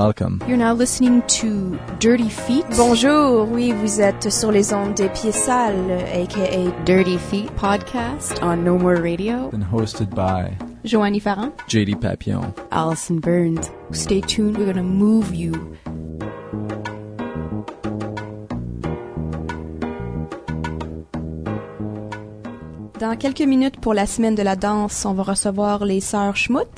Welcome. You're now listening to Dirty Feet. Bonjour, oui, vous êtes sur les ondes des pieds sales, aka Dirty Feet podcast on No More Radio. Been hosted by Joanie Farran. JD Papillon. Allison Burns. Stay tuned, we're gonna move you. Dans quelques minutes pour la semaine de la danse, on va recevoir les sœurs Schmutt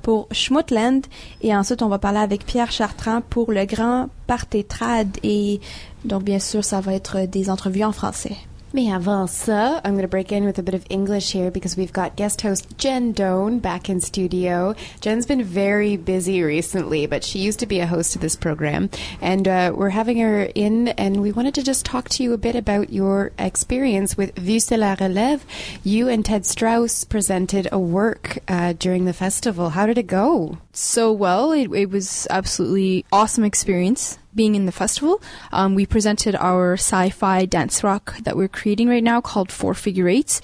pour Schmuttland et ensuite on va parler avec Pierre Chartrand pour le grand partétrade et donc bien sûr ça va être des entrevues en français. Mais avant ça, I'm going to break in with a bit of English here because we've got guest host Jen Doan back in studio. Jen's been very busy recently, but she used to be a host of this program. And uh, we're having her in, and we wanted to just talk to you a bit about your experience with Vue sur la Relève. You and Ted Strauss presented a work uh, during the festival. How did it go? So well, it, it was absolutely awesome experience being in the festival. Um, we presented our sci-fi dance rock that we're creating right now called Four Figure Eights,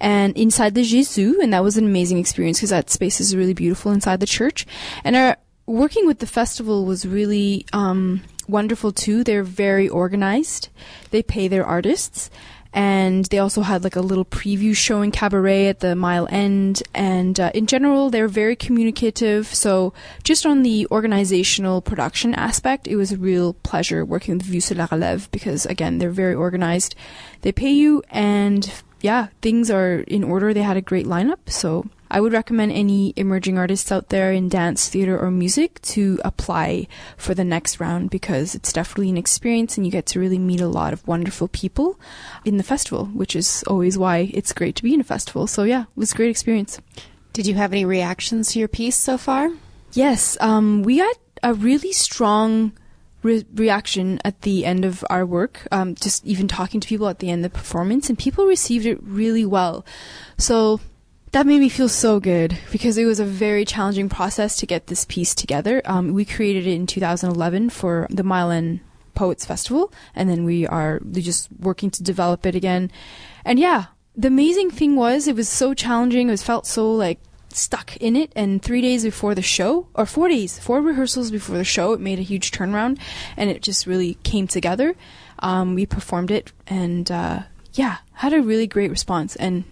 and inside the Jésus, and that was an amazing experience because that space is really beautiful inside the church. And our working with the festival was really um, wonderful too. They're very organized. They pay their artists. And they also had like a little preview showing cabaret at the mile end. And uh, in general, they're very communicative. So just on the organizational production aspect, it was a real pleasure working with Vue sur la Relève because again, they're very organized. They pay you and yeah, things are in order. They had a great lineup. So I would recommend any emerging artists out there in dance, theater, or music to apply for the next round because it's definitely an experience and you get to really meet a lot of wonderful people in the festival, which is always why it's great to be in a festival. So yeah, it was a great experience. Did you have any reactions to your piece so far? Yes, um, we got a really strong re- reaction at the end of our work. Um, just even talking to people at the end of the performance, and people received it really well. So that made me feel so good because it was a very challenging process to get this piece together. Um, we created it in 2011 for the Milan Poets Festival, and then we are just working to develop it again. And yeah, the amazing thing was it was so challenging. It was felt so like stuck in it. And three days before the show, or four days, four rehearsals before the show, it made a huge turnaround, and it just really came together. Um, we performed it, and uh, yeah, had a really great response. And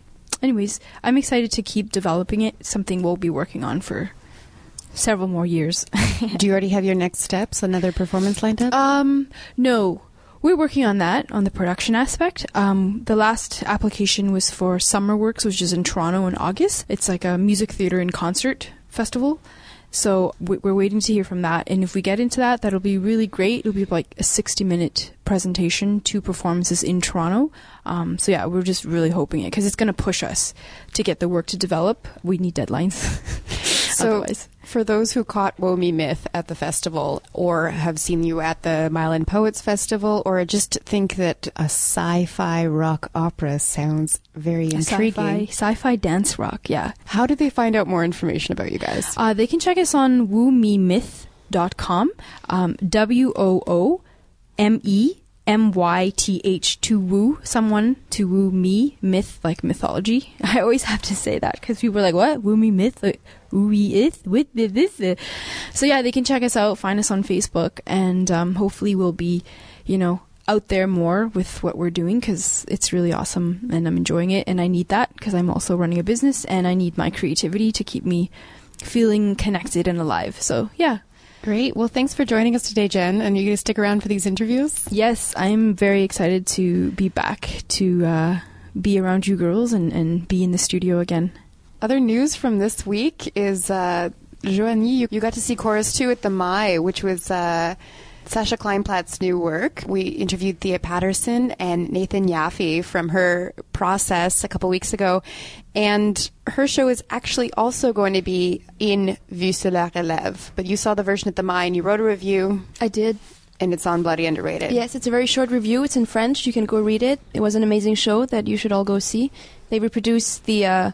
anyways, I'm excited to keep developing it. Something we'll be working on for several more years. Do you already have your next steps? Another performance lined up? Um, no. We're working on that, on the production aspect. Um, the last application was for Summer Works, which is in Toronto in August. It's like a music theater and concert festival. So we- we're waiting to hear from that. And if we get into that, that'll be really great. It'll be like a 60 minute presentation, two performances in Toronto. Um, so yeah, we're just really hoping it because it's going to push us to get the work to develop. We need deadlines. So, Otherwise. for those who caught Woe Me Myth at the festival, or have seen you at the Milan Poets Festival, or just think that a sci-fi rock opera sounds very intriguing, Sci-fi, sci-fi dance rock, yeah. how do they find out more information about you guys? Uh, they can check us on woomemyth.com. Um, W O O M Y T H to woo someone to woo me myth like mythology. I always have to say that because people are like, "What woo me myth? Woo me is with this?" uh." So yeah, they can check us out, find us on Facebook, and um, hopefully we'll be, you know, out there more with what we're doing because it's really awesome and I'm enjoying it and I need that because I'm also running a business and I need my creativity to keep me feeling connected and alive. So yeah, Great. Well, thanks for joining us today, Jen. And you going to stick around for these interviews? yes, I'm very excited to be back to uh, be around you girls and, and be in the studio again. Other news from this week is uh, Joanie, you, you got to see Chorus 2 at the Mai, which was uh, Sasha Kleinplatz's new work. We interviewed Thea Patterson and Nathan Yaffe from her process a couple weeks ago. And her show is actually also going to be in Vue sur la Relève. But you saw the version at the Mai and you wrote a review, I did. and it's on Bloody Underrated. Yes, it's a very short review. It's in French. You can go read it. It was an amazing show that you should all go see. They reproduce the uh,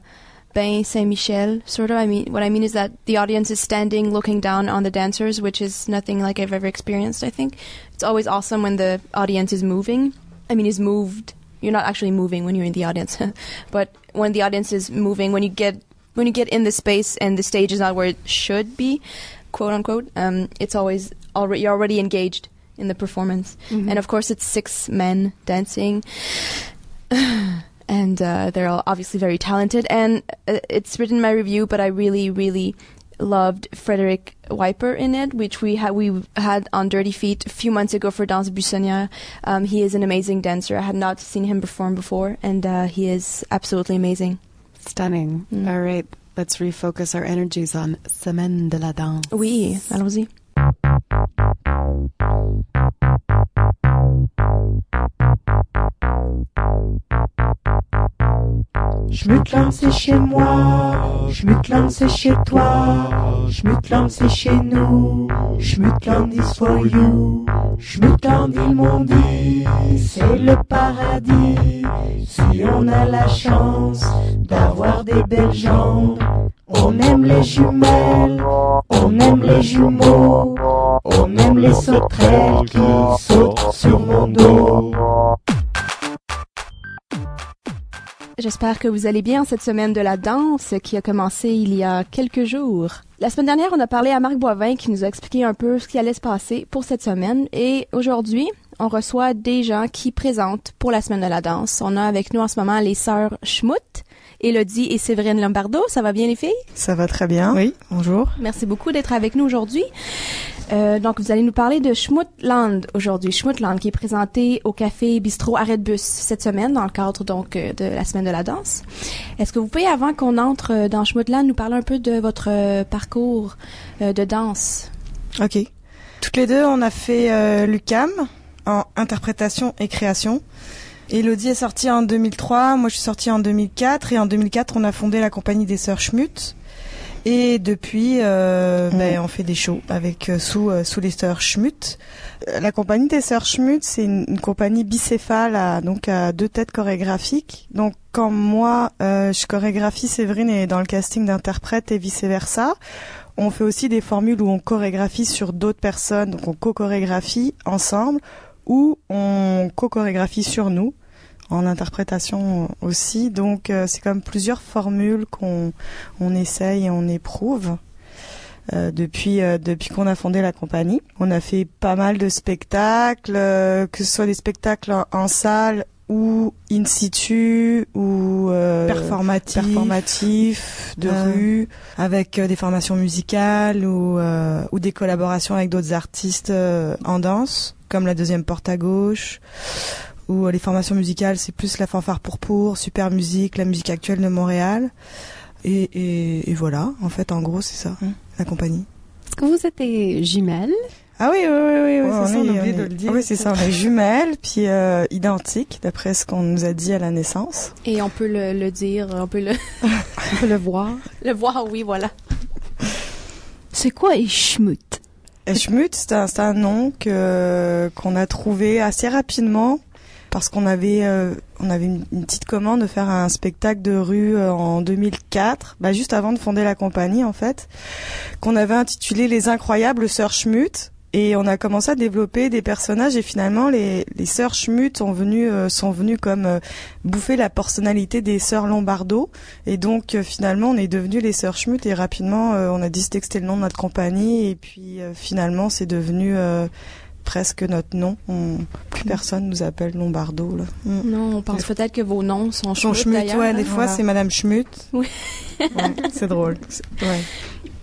Bain Saint Michel sort of. I mean, what I mean is that the audience is standing, looking down on the dancers, which is nothing like I've ever experienced. I think it's always awesome when the audience is moving. I mean, is moved. You're not actually moving when you're in the audience, but when the audience is moving, when you get when you get in the space and the stage is not where it should be, quote unquote, um, it's always already you're already engaged in the performance, Mm-hmm. and of course it's six men dancing. And uh, they're all obviously very talented, and uh, it's written in my review. But I really, really loved Frederick Wiper in it, which we had we had on Dirty Feet a few months ago for Danse Buissonnière. Um, he is an amazing dancer. I had not seen him perform before, and uh, he is absolutely amazing. Stunning. Mm. All right, let's refocus our energies on Semaine de la Danse. Oui, allons-y. Schmutland c'est chez moi, Schmutland c'est chez toi, Schmutland c'est chez nous, Schmutland is for you, Schmutland ils m'ont dit, c'est le paradis, si on a la chance d'avoir des belles jambes, on aime les jumelles, on aime les jumeaux, on aime les sauterelles qui sautent sur mon dos. J'espère que vous allez bien cette semaine de la danse qui a commencé il y a quelques jours. La semaine dernière, on a parlé à Marc Boivin qui nous a expliqué un peu ce qui allait se passer pour cette semaine et aujourd'hui, on reçoit des gens qui présentent pour la semaine de la danse. On a avec nous en ce moment les sœurs Schmutt, Elodie et Séverine Lombardo. Ça va bien les filles? Ça va très bien. Oui, bonjour. Merci beaucoup d'être avec nous aujourd'hui. Euh, donc, vous allez nous parler de Schmuttland aujourd'hui. Schmuttland qui est présenté au café Bistrot Arrêt de bus cette semaine dans le cadre donc euh, de la semaine de la danse. Est-ce que vous pouvez, avant qu'on entre euh, dans Schmuttland, nous parler un peu de votre parcours euh, de danse? Ok. Toutes les deux, on a fait euh, l'UCAM en interprétation et création. Elodie est sortie en 2003, moi je suis sortie en 2004 et en 2004 on a fondé la compagnie des sœurs Schmutt. Et depuis, euh, ben, on fait des shows avec euh, sous euh, sous les sœurs Schmutt. Euh, La compagnie des sœurs Schmutt, c'est une, une compagnie bicéphale, à, donc à deux têtes chorégraphiques. Donc quand moi euh, je chorégraphie, Séverine est dans le casting d'interprète et vice versa. On fait aussi des formules où on chorégraphie sur d'autres personnes, donc on co-chorégraphie ensemble, ou on co-chorégraphie sur nous en interprétation aussi. Donc euh, c'est comme plusieurs formules qu'on on essaye et on éprouve. euh, depuis euh, depuis qu'on a fondé la compagnie, on a fait pas mal de spectacles, que ce soit des spectacles en salle ou in situ ou euh, Performatif. performatifs de Euh. rue avec euh, des formations musicales ou euh, ou des collaborations avec d'autres artistes euh, en danse comme la deuxième porte à gauche ou euh, les formations musicales c'est plus la fanfare pour pour super musique la musique actuelle de Montréal. Et, et, et voilà. En fait en gros c'est ça hein, la compagnie. Est-ce que vous êtes jumelles? Ah oui, oui, oui, oui, oui, Ouais, c'est ça, on on est- a oublié on de est- le dire. oui, Oui, c'est ça, on est jumelles, puis euh, identiques, d'après ce qu'on nous a dit à la naissance. Et on peut le, le dire, on peut le, On peut le voir. le voir, oui, voilà. C'est quoi et schmut? Eschmut, c'est un, c'est un nom que qu'on a trouvé assez rapidement parce qu'on avait euh, on avait une, une petite commande de faire un spectacle de rue euh, en 2004, bah juste avant de fonder la compagnie en fait, qu'on avait intitulé Les incroyables sœurs Schmut. Et on a commencé à développer des personnages et finalement les, les sœurs Schmut sont venues euh, sont venues comme euh, bouffer la personnalité des sœurs Lombardo et donc euh, finalement on est devenus les sœurs Schmut et rapidement euh, on a c'était le nom de notre compagnie et puis euh, finalement c'est devenu euh, presque notre nom. On, plus personne nous appelle Lombardo là. Mm. Non, on pense peut-être que vos noms sont Schmut, d'ailleurs, ouais, hein. des fois Voilà. c'est Madame Schmut. Oui. Ouais, c'est drôle. Ouais.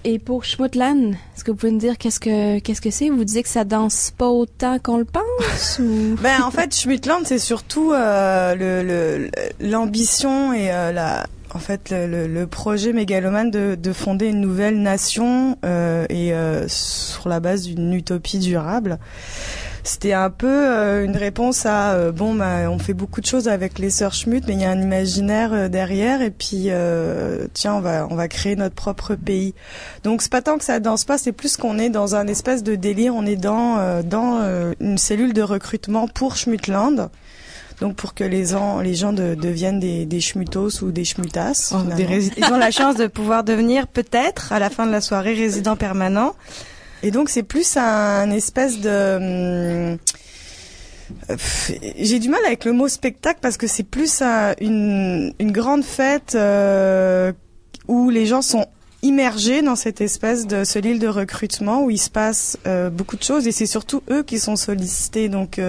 Et pour Schmuttland, est-ce que vous pouvez nous dire qu'est-ce que qu'est-ce que c'est? Vous disiez que ça danse pas autant qu'on le pense Ben en fait Schmutland c'est surtout euh, l'ambition et euh, la en fait le, projet mégalomane de, de fonder une nouvelle nation euh, et sur la base d'une utopie durable. C'était un peu euh, une réponse à euh, bon bah on fait beaucoup de choses avec les sœurs Schmut mais il y a un imaginaire euh, derrière et puis euh, tiens on va on va créer notre propre pays. Donc c'est pas tant que ça danse pas, c'est plus qu'on est dans un espèce de délire, on est dans euh, dans euh, une cellule de recrutement pour Schmutland. Donc pour que les gens les gens de- deviennent des des schmutos ou des schmutas. Oh, des Ils ont la chance de pouvoir devenir peut-être à la fin de la soirée résident permanent. Et donc c'est plus un espèce de euh, j'ai du mal avec le mot spectacle parce que c'est plus un- une, une grande fête euh, où les gens sont immergés dans cette espèce de île de recrutement où il se passe euh, beaucoup de choses et c'est surtout eux qui sont sollicités. Donc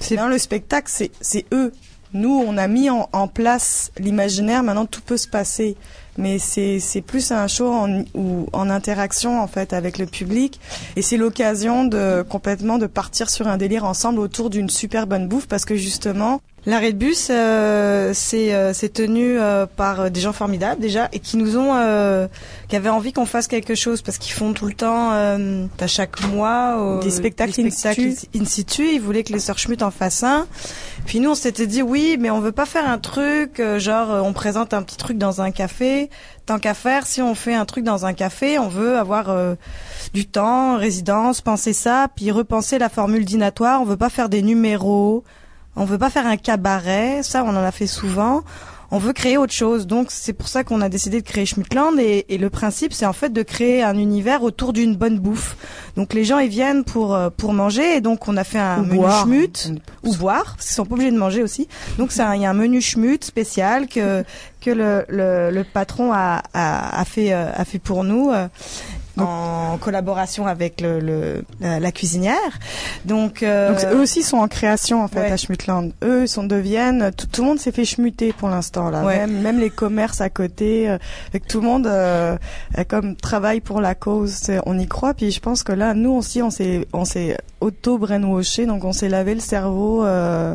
c'est le spectacle, c'est eux. Nous, on a mis en place l'imaginaire. Maintenant, tout peut se passer, mais c'est c'est plus un show en, ou en interaction en fait avec le public et c'est l'occasion de complètement de partir sur un délire ensemble autour d'une super bonne bouffe parce que justement L'arrêt de bus, euh, c'est euh, c'est tenu euh, par des gens formidables déjà et qui nous ont, euh, qui avaient envie qu'on fasse quelque chose parce qu'ils font tout le temps, euh, à chaque mois, des spectacles, in, situ. in situ. Ils voulaient que les sœurs Schmitt en fassent un. Puis nous, on s'était dit oui, mais on veut pas faire un truc euh, genre on présente un petit truc dans un café. Tant qu'à faire, si on fait un truc dans un café, on veut avoir euh, du temps, résidence, penser ça, puis repenser la formule dînatoire. On veut pas faire des numéros. On veut pas faire un cabaret, ça on en a fait souvent. On veut créer autre chose, donc c'est pour ça qu'on a décidé de créer Schmutland et, et le principe c'est en fait de créer un univers autour d'une bonne bouffe. Donc les gens ils viennent pour euh, pour manger et donc on a fait un Ou menu boire. schmut ou boire parce qu'ils sont pas obligés de manger aussi. Donc c'est un- il y a un menu schmut spécial que que le le, le patron a, a a fait euh, a fait pour nous. Euh, en collaboration avec le, le- la, la cuisinière. Donc, euh, Donc eux aussi sont en création en fait Ouais. à Schmutland. Eux ils sont deviennent tout, tout le monde s'est fait schmuter pour l'instant là. Ouais. Même, même les commerces à côté, euh, avec tout le monde euh, euh, comme travaille pour la cause. On y croit. Puis je pense que là nous aussi on s'est on s'est auto brainwashé donc on s'est lavé le cerveau. Euh,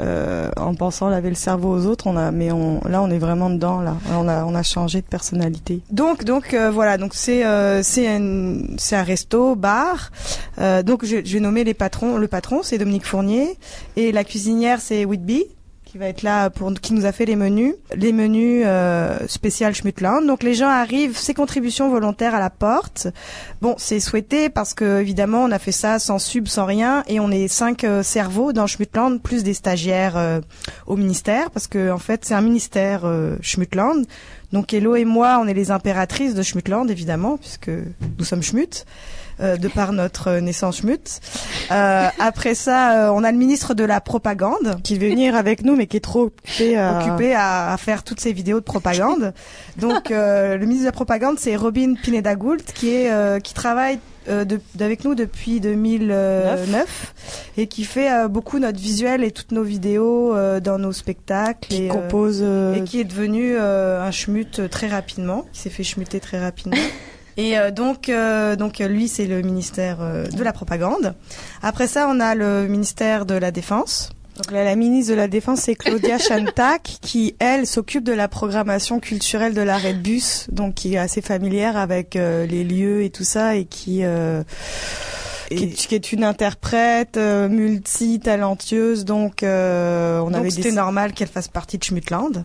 euh, en pensant laver le cerveau aux autres, on a, mais on, là, on est vraiment dedans. Là, on a, on a changé de personnalité. Donc, donc euh, voilà, donc c'est euh, c'est un c'est un resto bar. Euh, donc je, je vais nommer les patrons. Le patron c'est Dominique Fournier et la cuisinière c'est Whitby qui va être là pour qui nous a fait les menus, les menus euh, spécial Schmutland. Donc les gens arrivent, ces contributions volontaires à la porte. Bon, c'est souhaité parce que évidemment on a fait ça sans sub, sans rien, et on est cinq euh, cerveaux dans Schmutland plus des stagiaires euh, au ministère parce que en fait c'est un ministère euh, Schmutland. Donc Hello et moi, on est les impératrices de Schmutland, évidemment, puisque nous sommes Schmut, de par notre euh, naissance Schmut. Euh, après ça, euh, on a le ministre de la propagande, Qui veut venir avec nous, mais qui est trop occupé à. occupé à, à faire toutes ces vidéos de propagande. Donc euh, le ministre de la propagande, c'est Robin Pineda Gould, qui est euh, qui travaille euh, de- avec nous depuis 2009 et qui fait euh, beaucoup notre visuel et toutes nos vidéos euh, dans nos spectacles qui et, euh, compose. euh, et qui est devenu euh, un schmut euh, très rapidement, qui s'est fait schmuter très rapidement. Et euh, donc, euh, donc lui, c'est le ministère euh, de la propagande. Après ça, on a le ministère de la défense. Donc là, la ministre de la Défense, c'est Claudia Chantac, qui, elle, s'occupe de la programmation culturelle de l'arrêt de bus, donc qui est assez familière avec euh, les lieux et tout ça, et qui... euh, qui, est, qui est une interprète euh, multi-talentueuse, donc euh, on Donc avait c'était des... normal qu'elle fasse partie de Schmutland.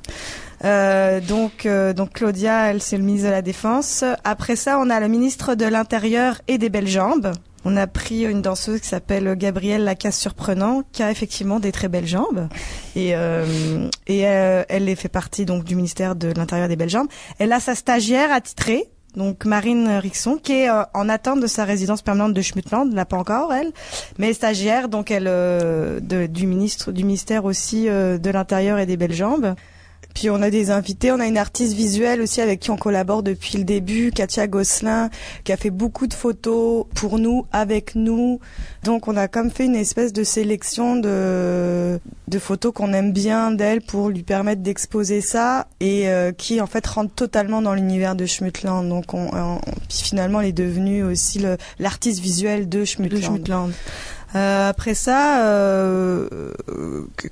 Euh, donc, euh, donc Claudia, elle, c'est le ministre de la Défense. Après ça, on a le ministre de l'Intérieur et des belles jambes. On a pris une danseuse qui s'appelle Gabrielle Lacasse Surprenant, qui a effectivement des très belles jambes. Et, euh, et euh, elle fait partie donc du ministère de l'Intérieur des belles jambes. Elle a sa stagiaire attitrée, donc Marine Rixon, qui est euh, en attente de sa résidence permanente de Schmutland, l'a pas encore elle, mais stagiaire, donc elle euh, du ministre du ministère aussi euh, de l'Intérieur et des belles jambes. Puis on a des invités, on a une artiste visuelle aussi avec qui on collabore depuis le début, Katia Gosselin, qui a fait beaucoup de photos pour nous, avec nous. Donc on a comme fait une espèce de sélection de, de photos qu'on aime bien d'elle pour lui permettre d'exposer ça et euh, qui en fait rentre totalement dans l'univers de Schmutland. Donc on, on- finalement elle est devenue aussi l'artiste visuelle de Schmutland. Euh, après ça, euh,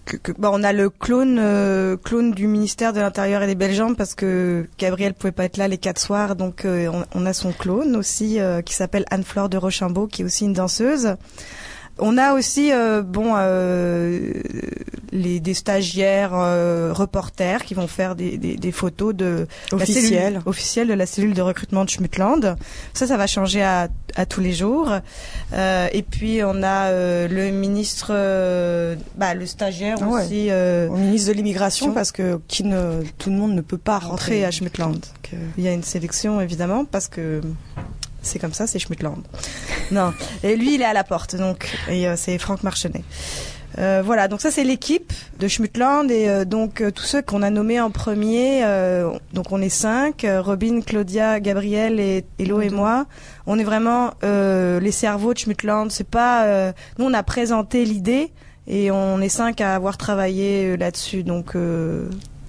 que, que- bah, on a le clone, euh, clone du ministère de l'Intérieur et des Jambes parce que Gabriel pouvait pas être là les quatre soirs, donc euh, on, on a son clone aussi euh, qui s'appelle Anne-Flore de Rochambeau, qui est aussi une danseuse. On a aussi euh, bon euh, les des stagiaires euh, reporters qui vont faire des, des, des photos de cellule Officielle. de la cellule de recrutement de Schmutland. Ça, ça va changer à, à tous les jours. Et puis on a le ministre, bah, le stagiaire Ah ouais. aussi. Au ministre de l'immigration parce que qui ne, tout le monde ne peut pas rentrer rentrer à Schmutland. Donc, il y a une sélection évidemment parce que c'est comme ça, c'est Schmutland. non, et lui il est à la porte donc et euh, c'est Franck Marchenet. Euh, voilà, donc ça c'est l'équipe de Schmutland et euh, donc tous ceux qu'on a nommés en premier, donc on est cinq, Robin, Claudia, Gabriel et Hello et moi. On est vraiment les cerveaux de Schmutland. C'est pas, nous on a présenté l'idée et on est cinq à avoir travaillé là-dessus. Donc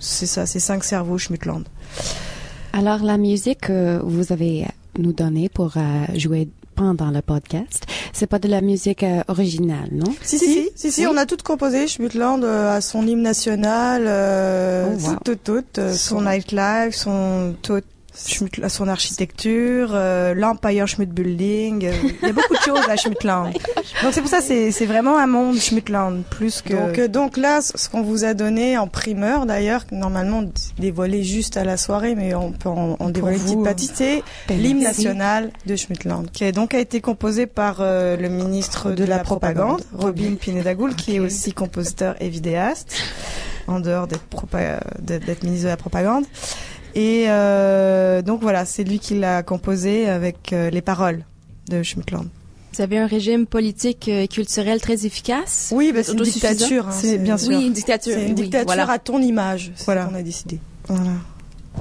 c'est ça, c'est cinq cerveaux Schmutland. Alors, la musique que vous avez nous donnée pour euh, jouer pendant le podcast, c'est pas de la musique euh, originale, non? Si si si si, on a tout composé Schmutland euh, à son hymne national, euh, Oh, wow. tout tout tout, euh, son nightlife, son tout Son architecture, euh, l'Empire Schmidt Building, euh, il y a beaucoup de choses à Schmutland. Donc c'est pour ça c'est c'est vraiment un monde Schmutland plus que Donc, euh, donc là, ce qu'on vous a donné en primeur, d'ailleurs, normalement on dévoilait juste à la soirée, mais on peut en, en dévoiler une petite Ben, l'hymne national de Schmutland. qui a donc a été composé par euh, le ministre de, la, propagande, Robin Pineda-Gould, qui est aussi compositeur et vidéaste, en dehors d'être propa- d'être d'être ministre de la propagande. Et euh, donc voilà, c'est lui qui l'a composé avec euh, les paroles de Schmutland. Vous avez un régime politique et culturel très efficace? Oui, bah, c'est une dictature. hein, C'est bien sûr. Oui, une dictature. C'est une oui, dictature voilà. à ton image. Voilà. qu'on a décidé. Voilà.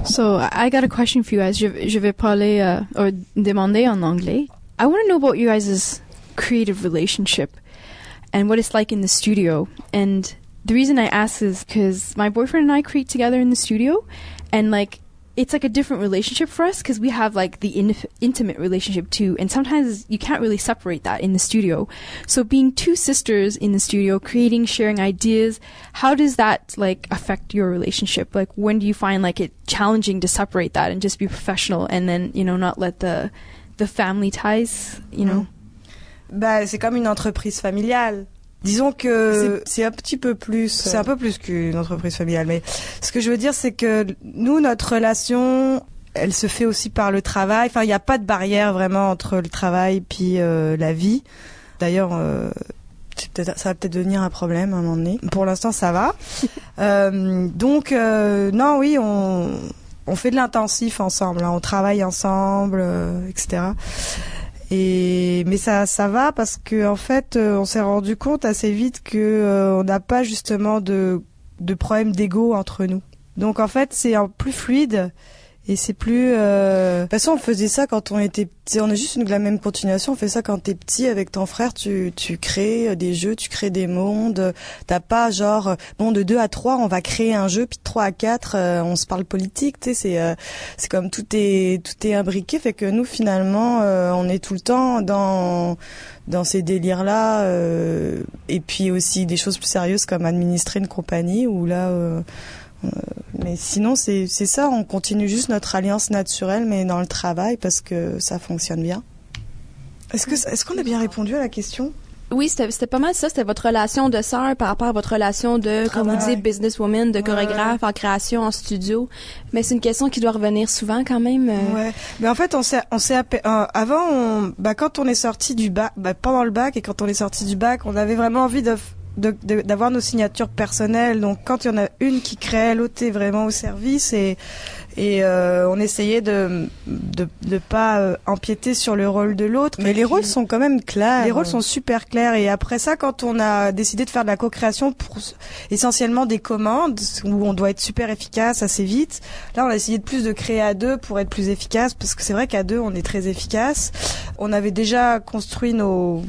So I got a question for you guys. Je, je vais parler euh, or demander en anglais. I want to know about you guys' creative relationship and what it's like in the studio. And the reason I ask is because my boyfriend and I create together in the studio, and like it's like a different relationship for us because we have like the in- intimate relationship too, and sometimes you can't really separate that in the studio. So being two sisters in the studio, creating, sharing ideas, how does that like affect your relationship? Like when do you find like it challenging to separate that and just be professional and then, you know, not let the the family ties, you know? Mm. Bah, c'est comme une entreprise familiale. Disons que C'est- un petit peu plus. C'est un peu plus qu'une entreprise familiale, mais ce que je veux dire, c'est que nous, notre relation, elle se fait aussi par le travail. Enfin, il n'y a pas de barrière vraiment entre le travail puis euh, la vie. D'ailleurs, euh, ça va peut-être devenir un problème à un moment donné. Pour l'instant, ça va. Euh, donc, euh, non, oui, on, on fait de l'intensif ensemble. hein. On travaille ensemble, euh, etc. Et mais ça ça va parce que en fait euh, on s'est rendu compte assez vite que euh, on n'a pas justement de de problème d'ego entre nous. Donc en fait c'est plus fluide et c'est plus euh, De toute façon, on faisait ça quand on était petit. On est juste une, la même continuation. On fait ça quand t'es petit avec ton frère. Tu, tu crées euh, des jeux, tu crées des mondes. T'as pas genre, euh, bon, de 2 à 3, on va créer un jeu, puis de 3 à 4, euh, on se parle politique. Tu sais, c'est, euh, c'est comme tout est, tout est imbriqué. Fait que nous, finalement, on est tout le temps dans, dans ces délires-là. euh, et puis aussi des choses plus sérieuses comme administrer une compagnie où là, mais sinon, c'est ça, on continue juste notre alliance naturelle, mais dans le travail, parce que ça fonctionne bien. Est-ce que est-ce qu'on a bien répondu à la question? Oui, c'était pas mal ça. C'était votre relation de sœur par rapport à votre relation de, comme vous disiez, businesswoman, de chorégraphe en création, en studio. Mais c'est une question qui doit revenir souvent quand même. euh, Ouais. Mais en fait, on s'est, on s'est, euh, avant, on, bah, quand on est sorti du bac, bah, pendant le bac et quand on est sorti du bac, on avait vraiment envie de- d'avoir nos signatures personnelles. Donc, quand il y en a une qui crée, l'autre est vraiment au service et, et euh, on essayait de, de, de pas euh, empiéter sur le rôle de l'autre. Mais Et les puis- rôles sont quand même clairs. les rôles sont super clairs et après ça, quand on a décidé de faire de la co-création pour essentiellement des commandes où on doit être super efficace assez vite, là on a essayé de plus de créer à deux pour être plus efficace parce que c'est vrai qu'à deux on est très efficace. On avait déjà construit nos,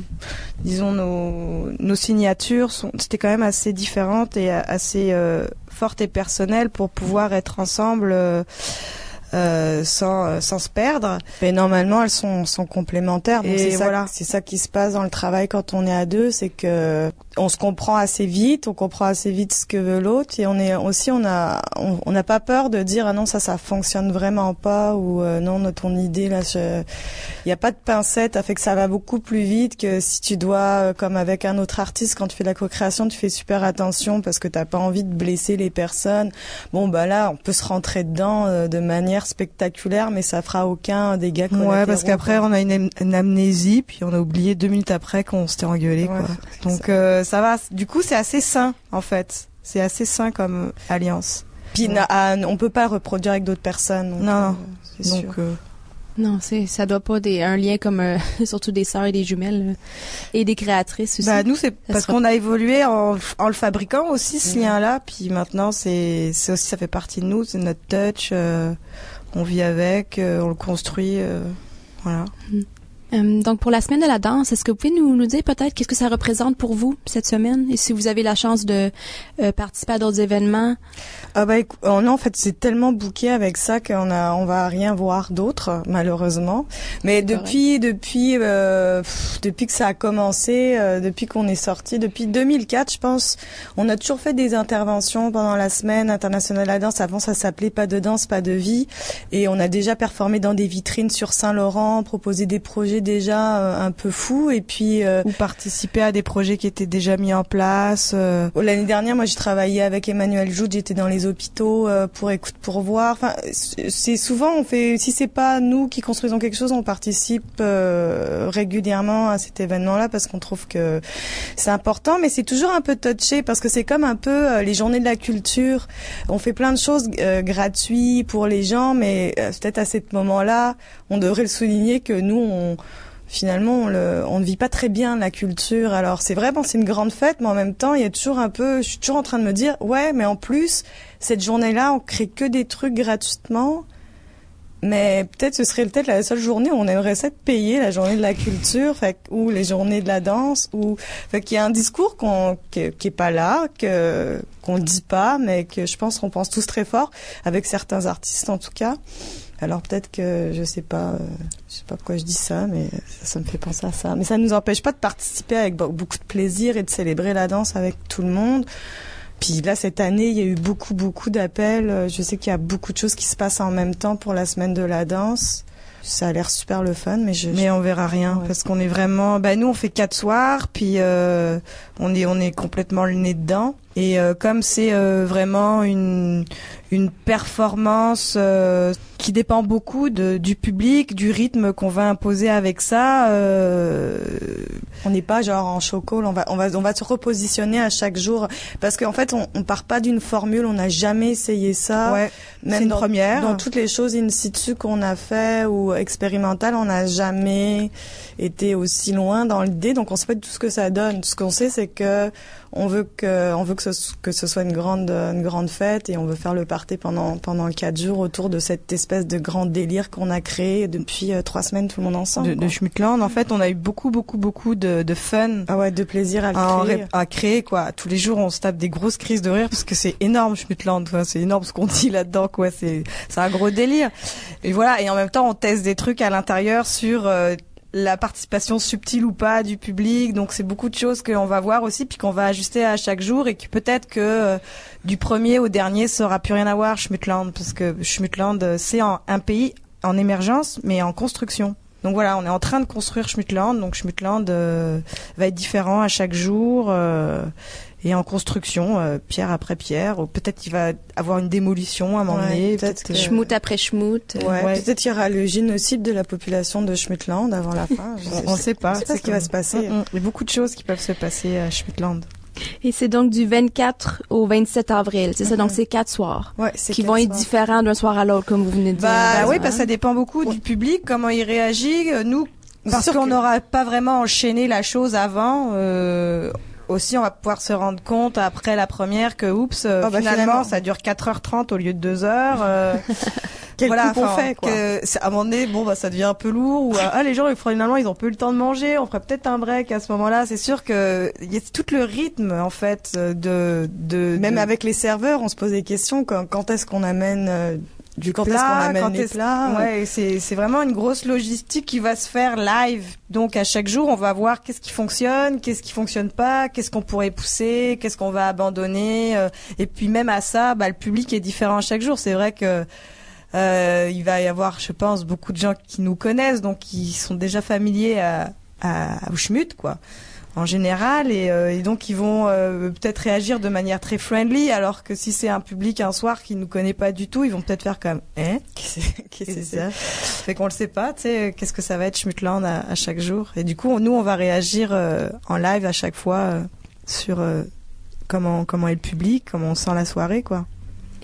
disons nos, nos signatures, c'était quand même assez différentes et assez euh, fortes et personnelles pour pouvoir être ensemble. Euh, sans, euh, sans se perdre. Mais normalement, elles sont, sont complémentaires. Donc c'est ça, voilà. c'est ça qui se passe dans le travail quand on est à deux, c'est que on se comprend assez vite, on comprend assez vite ce que veut l'autre, et on est aussi, on a, on n'a pas peur de dire ah non ça, ça fonctionne vraiment pas ou euh, non ton idée là, il n'y a pas de pincette, ça fait que ça va beaucoup plus vite que si tu dois, euh, comme avec un autre artiste, quand tu fais de la co-création, tu fais super attention parce que t'as pas envie de blesser les personnes. Bon bah là, on peut se rentrer dedans euh, de manière spectaculaire, mais ça fera aucun dégât collatéraux. Ouais, parce qu'après on a une, am- une amnésie, puis on a oublié deux minutes après qu'on s'était engueulé, Ouais, quoi. Donc euh, ça va. Du coup, c'est assez sain en fait. C'est assez sain comme euh, alliance. Puis na- ah, on peut pas reproduire avec d'autres personnes. donc, Non, euh, non. c'est sûr. Donc euh, Non, c'est ça doit pas des un lien comme euh, surtout des sœurs et des jumelles euh, et des créatrices aussi. Bah nous c'est parce sera- qu'on a évolué en, en le fabriquant aussi ce lien-là, puis maintenant c'est c'est aussi ça fait partie de nous, c'est notre touch, euh, on vit avec, euh, on le construit, euh, voilà. Euh, donc pour la semaine de la danse, est-ce que vous pouvez nous, nous dire peut-être qu'est-ce que ça représente pour vous cette semaine et si vous avez la chance de euh, participer à d'autres événements? Ah bah écou- euh, non, en fait c'est tellement bouqué avec ça qu'on a on va rien voir d'autre malheureusement. Mais depuis depuis euh, pff, depuis que ça a commencé, euh, depuis qu'on est sorti, depuis 2004 je pense, on a toujours fait des interventions pendant la semaine internationale de la danse. Avant ça s'appelait pas de danse pas de vie et on a déjà performé dans des vitrines sur Saint-Laurent, proposé des projets déjà euh, un peu fous et puis euh, Ou participer à des projets qui étaient déjà mis en place. euh, L'année dernière, moi, j'ai travaillé avec Emmanuel Joud. J'étais dans les hôpitaux euh, pour écoute, pour voir. Enfin, c'est souvent on fait. Si c'est pas nous qui construisons quelque chose, on participe euh, régulièrement à cet événement-là parce qu'on trouve que c'est important. Mais c'est toujours un peu touché parce que c'est comme un peu les journées de la culture. On fait plein de choses euh, gratuites pour les gens, mais euh, peut-être à ce moment-là, on devrait le souligner que nous, on finalement on, le, on ne vit pas très bien la culture. Alors c'est vrai, bon, c'est une grande fête, mais en même temps, il y a toujours un peu, je suis toujours en train de me dire, ouais, mais en plus cette journée-là, on crée que des trucs gratuitement. Mais peut-être ce serait peut-être la seule journée où on aimerait ça payer la journée de la culture, ou les journées de la danse, ou fait qu'il y a un discours qu'on qui, qui est pas là, que qu'on dit pas, mais que je pense qu'on pense tous très fort avec certains artistes en tout cas. Alors peut-être que je sais pas, euh, je sais pas pourquoi je dis ça, mais ça, ça me fait penser à ça. Mais ça ne nous empêche pas de participer avec be- beaucoup de plaisir et de célébrer la danse avec tout le monde. Puis là, cette année, il y a eu beaucoup, beaucoup d'appels. Euh, Je sais qu'il y a beaucoup de choses qui se passent en même temps pour la semaine de la danse. Ça a l'air super le fun, mais je. mais on verra rien Ouais. parce qu'on est vraiment. Bah nous on fait quatre soirs, puis euh, on est on est complètement le nez dedans. Et euh, comme c'est euh, vraiment une une performance euh, qui dépend beaucoup de, du public, du rythme qu'on va imposer avec ça. euh, On n'est pas genre en choco, on va, on va, on va se repositionner à chaque jour parce qu'en fait, on, on part pas d'une formule, on n'a jamais essayé ça. ouais, Même c'est une dans, première. Dans toutes les choses in situ qu'on a fait ou expérimentales, on n'a jamais été aussi loin dans l'idée. Donc, on sait pas tout ce que ça donne. Ce qu'on sait, c'est que on veut que, on veut que ce, que ce soit une grande, une grande fête et on veut faire le party pendant, pendant quatre jours autour de cette espèce de grand délire qu'on a créé depuis euh, trois semaines tout le monde ensemble. de, de Schmittland. En fait, on a eu beaucoup, beaucoup, beaucoup de, de fun Ah ouais, de plaisir à le à, en créer. ré- à créer quoi. Tous les jours, on se tape des grosses crises de rire parce que c'est énorme Schmittland. quoi. C'est énorme ce qu'on dit là-dedans quoi. C'est c'est un gros délire. Et voilà. Et en même temps, on teste des trucs à l'intérieur sur euh, la participation subtile ou pas du public. Donc c'est beaucoup de choses qu'on va voir aussi puis qu'on va ajuster à chaque jour et que peut-être que euh, du premier au dernier, ça aura plus rien à voir Schmittland parce que Schmittland euh, c'est un pays en émergence mais en construction. Donc voilà, on est en train de construire Schmittland. Donc Schmittland euh, va être différent à chaque jour euh, et en construction, euh, pierre après pierre. Ou peut-être qu'il va avoir une démolition à un moment Ouais, donné. peut-être que- Schmout après schmout. euh, Ouais, Ouais. peut-être qu'il y aura le génocide de la population de Schmittland avant la fin. On ne sait pas. pas ce qui va se passer. Mm, mm. Il y a beaucoup de choses qui peuvent se passer à Schmittland. Et c'est donc du 24 au 27 avril. C'est ça, Mhm. donc c'est quatre soirs. Ouais, Qui quatre vont être soirs. différents d'un soir à l'autre, comme vous venez de dire. Bah, Hein? oui, parce que ça dépend beaucoup du public, comment il réagit. Euh, Nous, parce qu'on que- n'aura pas vraiment enchaîné la chose avant. euh, aussi, on va pouvoir se rendre compte après la première que, oups, euh, Ah bah, finalement, ça dure 4h30 au lieu de 2h. euh, Quel voilà, coup fait, quoi. que à un moment donné, bon, bah, ça devient un peu lourd. Ou, euh, ah, les gens, finalement, ils ont peu le temps de manger. On ferait peut-être un break à ce moment-là. C'est sûr que il y a tout le rythme, en fait, de, de, Même de- avec les serveurs, on se pose des questions quand, quand est-ce qu'on amène euh, du quand est-ce plat, qu'on amène quand les est-ce- plats. Ouais, c'est c'est vraiment une grosse logistique qui va se faire live. Donc à chaque jour, on va voir qu'est-ce qui fonctionne, qu'est-ce qui fonctionne pas, qu'est-ce qu'on pourrait pousser, qu'est-ce qu'on va abandonner. euh, et puis même à ça, bah, le public est différent à chaque jour. C'est vrai que euh, il va y avoir, je pense, beaucoup de gens qui nous connaissent, donc qui sont déjà familiers à, à, au schmut, quoi en général et, euh, et donc ils vont euh, peut-être réagir de manière très friendly alors que si c'est un public un soir qui nous connaît pas du tout ils vont peut-être faire comme hein? Qu'est-ce que c'est ça. Fait qu'on le sait pas tu sais qu'est-ce que ça va être Schmutland à, à chaque jour. Et du coup nous on va réagir euh, en live à chaque fois euh, sur euh, comment comment est le public comment on sent la soirée quoi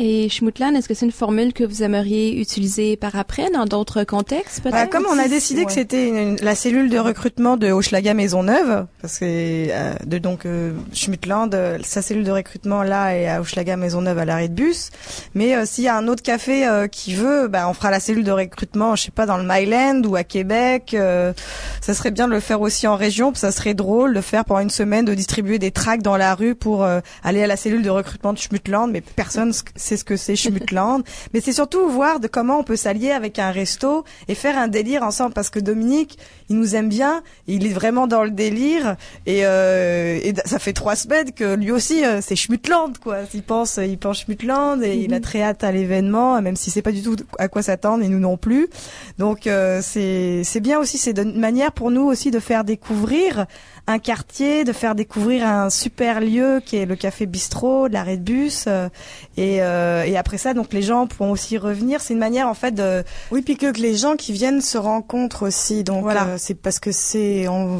Et Schmutland, est-ce que c'est une formule que vous aimeriez utiliser par après dans d'autres contextes peut-être? Bah, comme on a décidé que c'était une- la cellule de recrutement de Hochelaga Maisonneuve, parce que euh, de donc euh, Schmutland, euh, sa cellule de recrutement là est à Hochelaga Maisonneuve à l'arrêt de bus. Mais euh, s'il y a un autre café euh, qui veut, bah, on fera la cellule de recrutement, je sais pas, dans le Myland ou à Québec. euh, ça serait bien de le faire aussi en région, parce que ça serait drôle de faire pendant une semaine de distribuer des tracts dans la rue pour euh, aller à la cellule de recrutement de Schmutland, mais personne sait ce que c'est Schmutland. mais c'est surtout voir de comment on peut s'allier avec un resto et faire un délire ensemble, parce que Dominique, il nous aime bien, il est vraiment dans le délire, et, euh, et ça fait trois semaines que lui aussi, euh, c'est Schmutland, quoi. Il pense, il pense Schmutland et il a très hâte à l'événement, même si c'est pas du tout à quoi s'attendre, et nous non plus. Donc euh, c'est c'est bien aussi, c'est une manière pour nous aussi de faire découvrir un quartier, de faire découvrir un super lieu qui est le café bistrot, l'arrêt de bus, euh, et, euh, et après ça, donc les gens pourront aussi revenir. C'est une manière en fait de Oui, puis que, que les gens qui viennent se rencontrent aussi. Donc Voilà. euh, c'est parce que c'est on-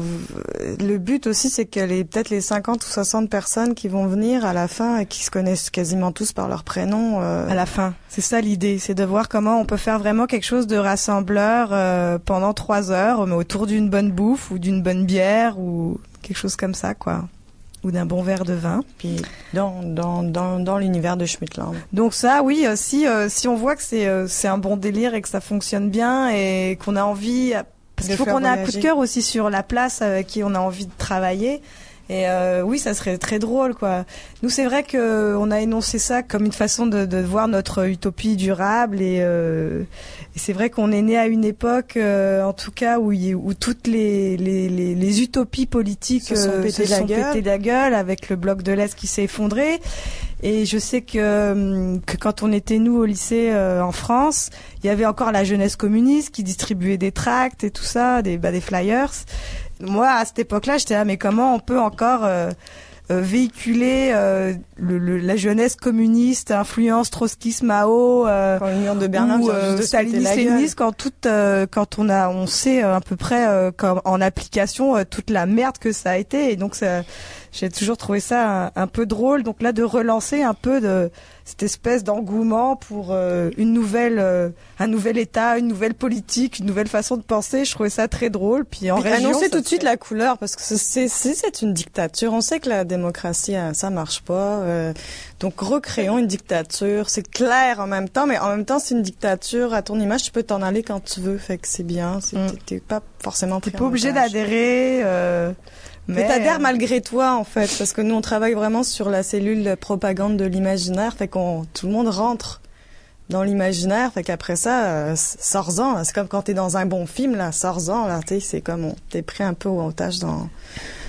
le but aussi, c'est que les peut-être les 50 ou 60 personnes qui vont venir à la fin et qui se connaissent quasiment tous par leur prénom. euh, à la fin. C'est ça l'idée, c'est de voir comment on peut faire vraiment quelque chose de rassembleur euh, pendant trois heures, mais autour d'une bonne bouffe ou d'une bonne bière ou quelque chose comme ça, quoi, ou d'un bon verre de vin. puis dans dans dans, dans l'univers de Schmidtland. Donc ça, oui, euh, si euh, si on voit que c'est euh, c'est un bon délire et que ça fonctionne bien et qu'on a envie, parce qu'il faut qu'on ait un coup de cœur aussi sur la place avec qui on a envie de travailler. Et euh, oui, ça serait très drôle, quoi. Nous, c'est vrai que on a énoncé ça comme une façon de, de voir notre utopie durable, et, euh, et c'est vrai qu'on est né à une époque, euh, en tout cas, où, où toutes les, les, les, les utopies politiques Se sont euh, pété se la sont gueule. pété la gueule, avec le bloc de l'Est qui s'est effondré. Et je sais que, hum, que quand on était nous au lycée euh, en France, il y avait encore la jeunesse communiste qui distribuait des tracts et tout ça, des, bah, des flyers. Moi, à cette époque-là, j'étais là, mais comment on peut encore euh, euh, véhiculer euh, le, le- la jeunesse communiste, influence trotskisme Mao, euh, Quand mur de Berlin ou euh, de staliniste, léniniste, quand tout, euh, quand on a, on sait à peu près euh, comme en application euh, toute la merde que ça a été, et donc ça, j'ai toujours trouvé ça un, un peu drôle. Donc là, de relancer un peu de cette espèce d'engouement pour euh, une nouvelle, euh, un nouvel État, une nouvelle politique, une nouvelle façon de penser, je trouvais ça très drôle. Puis en Puis région, annoncer tout de suite la couleur parce que c'est c'est une dictature. On sait que la démocratie euh, ça marche pas. euh, donc recréons une dictature. C'est clair en même temps, mais en même temps c'est une dictature à ton image. Tu peux t'en aller quand tu veux. Fait que c'est bien. Mm. T'es pas forcément T'es pas obligé d'adhérer. Euh, Mais mais t'adhères malgré toi en fait, parce que nous on travaille vraiment sur la cellule de propagande de l'imaginaire, fait qu'on tout le monde rentre dans l'imaginaire, fait qu'après ça, euh, sors-en. C'est comme quand t'es dans un bon film là, sors-en là, tu sais, c'est comme on t'es pris un peu au otage dans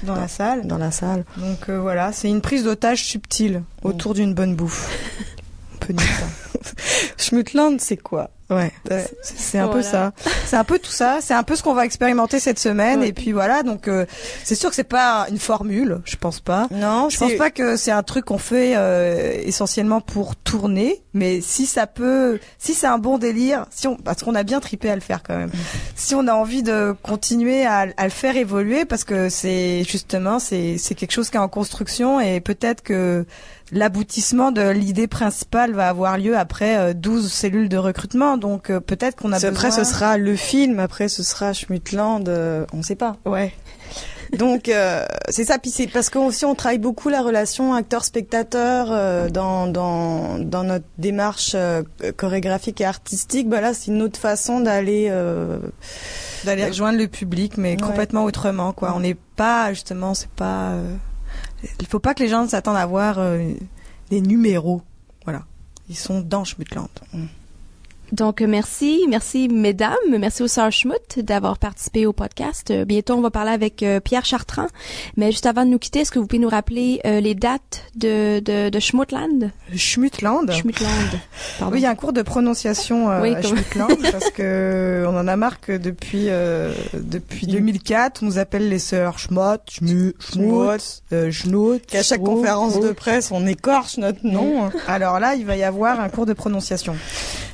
dans la salle. dans la salle. Donc euh, voilà, c'est une prise d'otage subtile autour d'une bonne bouffe. Ça. Schmutland, c'est quoi? Ouais, c'est- c'est un peu ça. C'est un peu tout ça. C'est un peu ce qu'on va expérimenter cette semaine. Ouais. Et puis voilà, donc euh, c'est sûr que c'est pas une formule, je pense pas. Non, Je pense pas que c'est un truc qu'on fait euh, essentiellement pour tourner, mais si ça peut, si c'est un bon délire, si on, parce qu'on a bien tripé à le faire quand même. Si on a envie de continuer à, à le faire évoluer, parce que c'est justement c'est c'est quelque chose qui est en construction et peut-être que l'aboutissement de l'idée principale va avoir lieu après euh, 12 cellules de recrutement. Donc euh, peut-être qu'on a besoin. Après, ce sera le film. Après, ce sera Schmutland. euh, on sait pas. ouais. Donc euh, c'est ça. Puis c'est parce qu'aussi on travaille beaucoup la relation acteur-spectateur euh, dans, dans dans notre démarche euh, chorégraphique et artistique. Bah là, c'est une autre façon d'aller. euh, d'aller rejoindre le public, mais Ouais. complètement autrement. Quoi. Ouais. On n'est pas justement, c'est pas. Il faut pas que les gens s'attendent à voir euh, des numéros. Voilà, ils sont dans Schmutland. Donc, euh, merci. Merci, mesdames. Merci aux sœurs Schmutt d'avoir participé au podcast. Euh, bientôt, on va parler avec euh, Pierre Chartrand. Mais juste avant de nous quitter, est-ce que vous pouvez nous rappeler euh, les dates de, de, de Schmuttland? Schmutland. Schmuttland. Pardon. Oui, il y a un cours de prononciation euh, Oui, à comme- Schmutland parce que on en a marre que depuis euh, depuis 2004, on nous appelle les sœurs Schmott, Schmu, Schmut, euh, Schnout. Qu'à chaque conférence de presse, on écorche notre nom. Alors là, il va y avoir un cours de prononciation.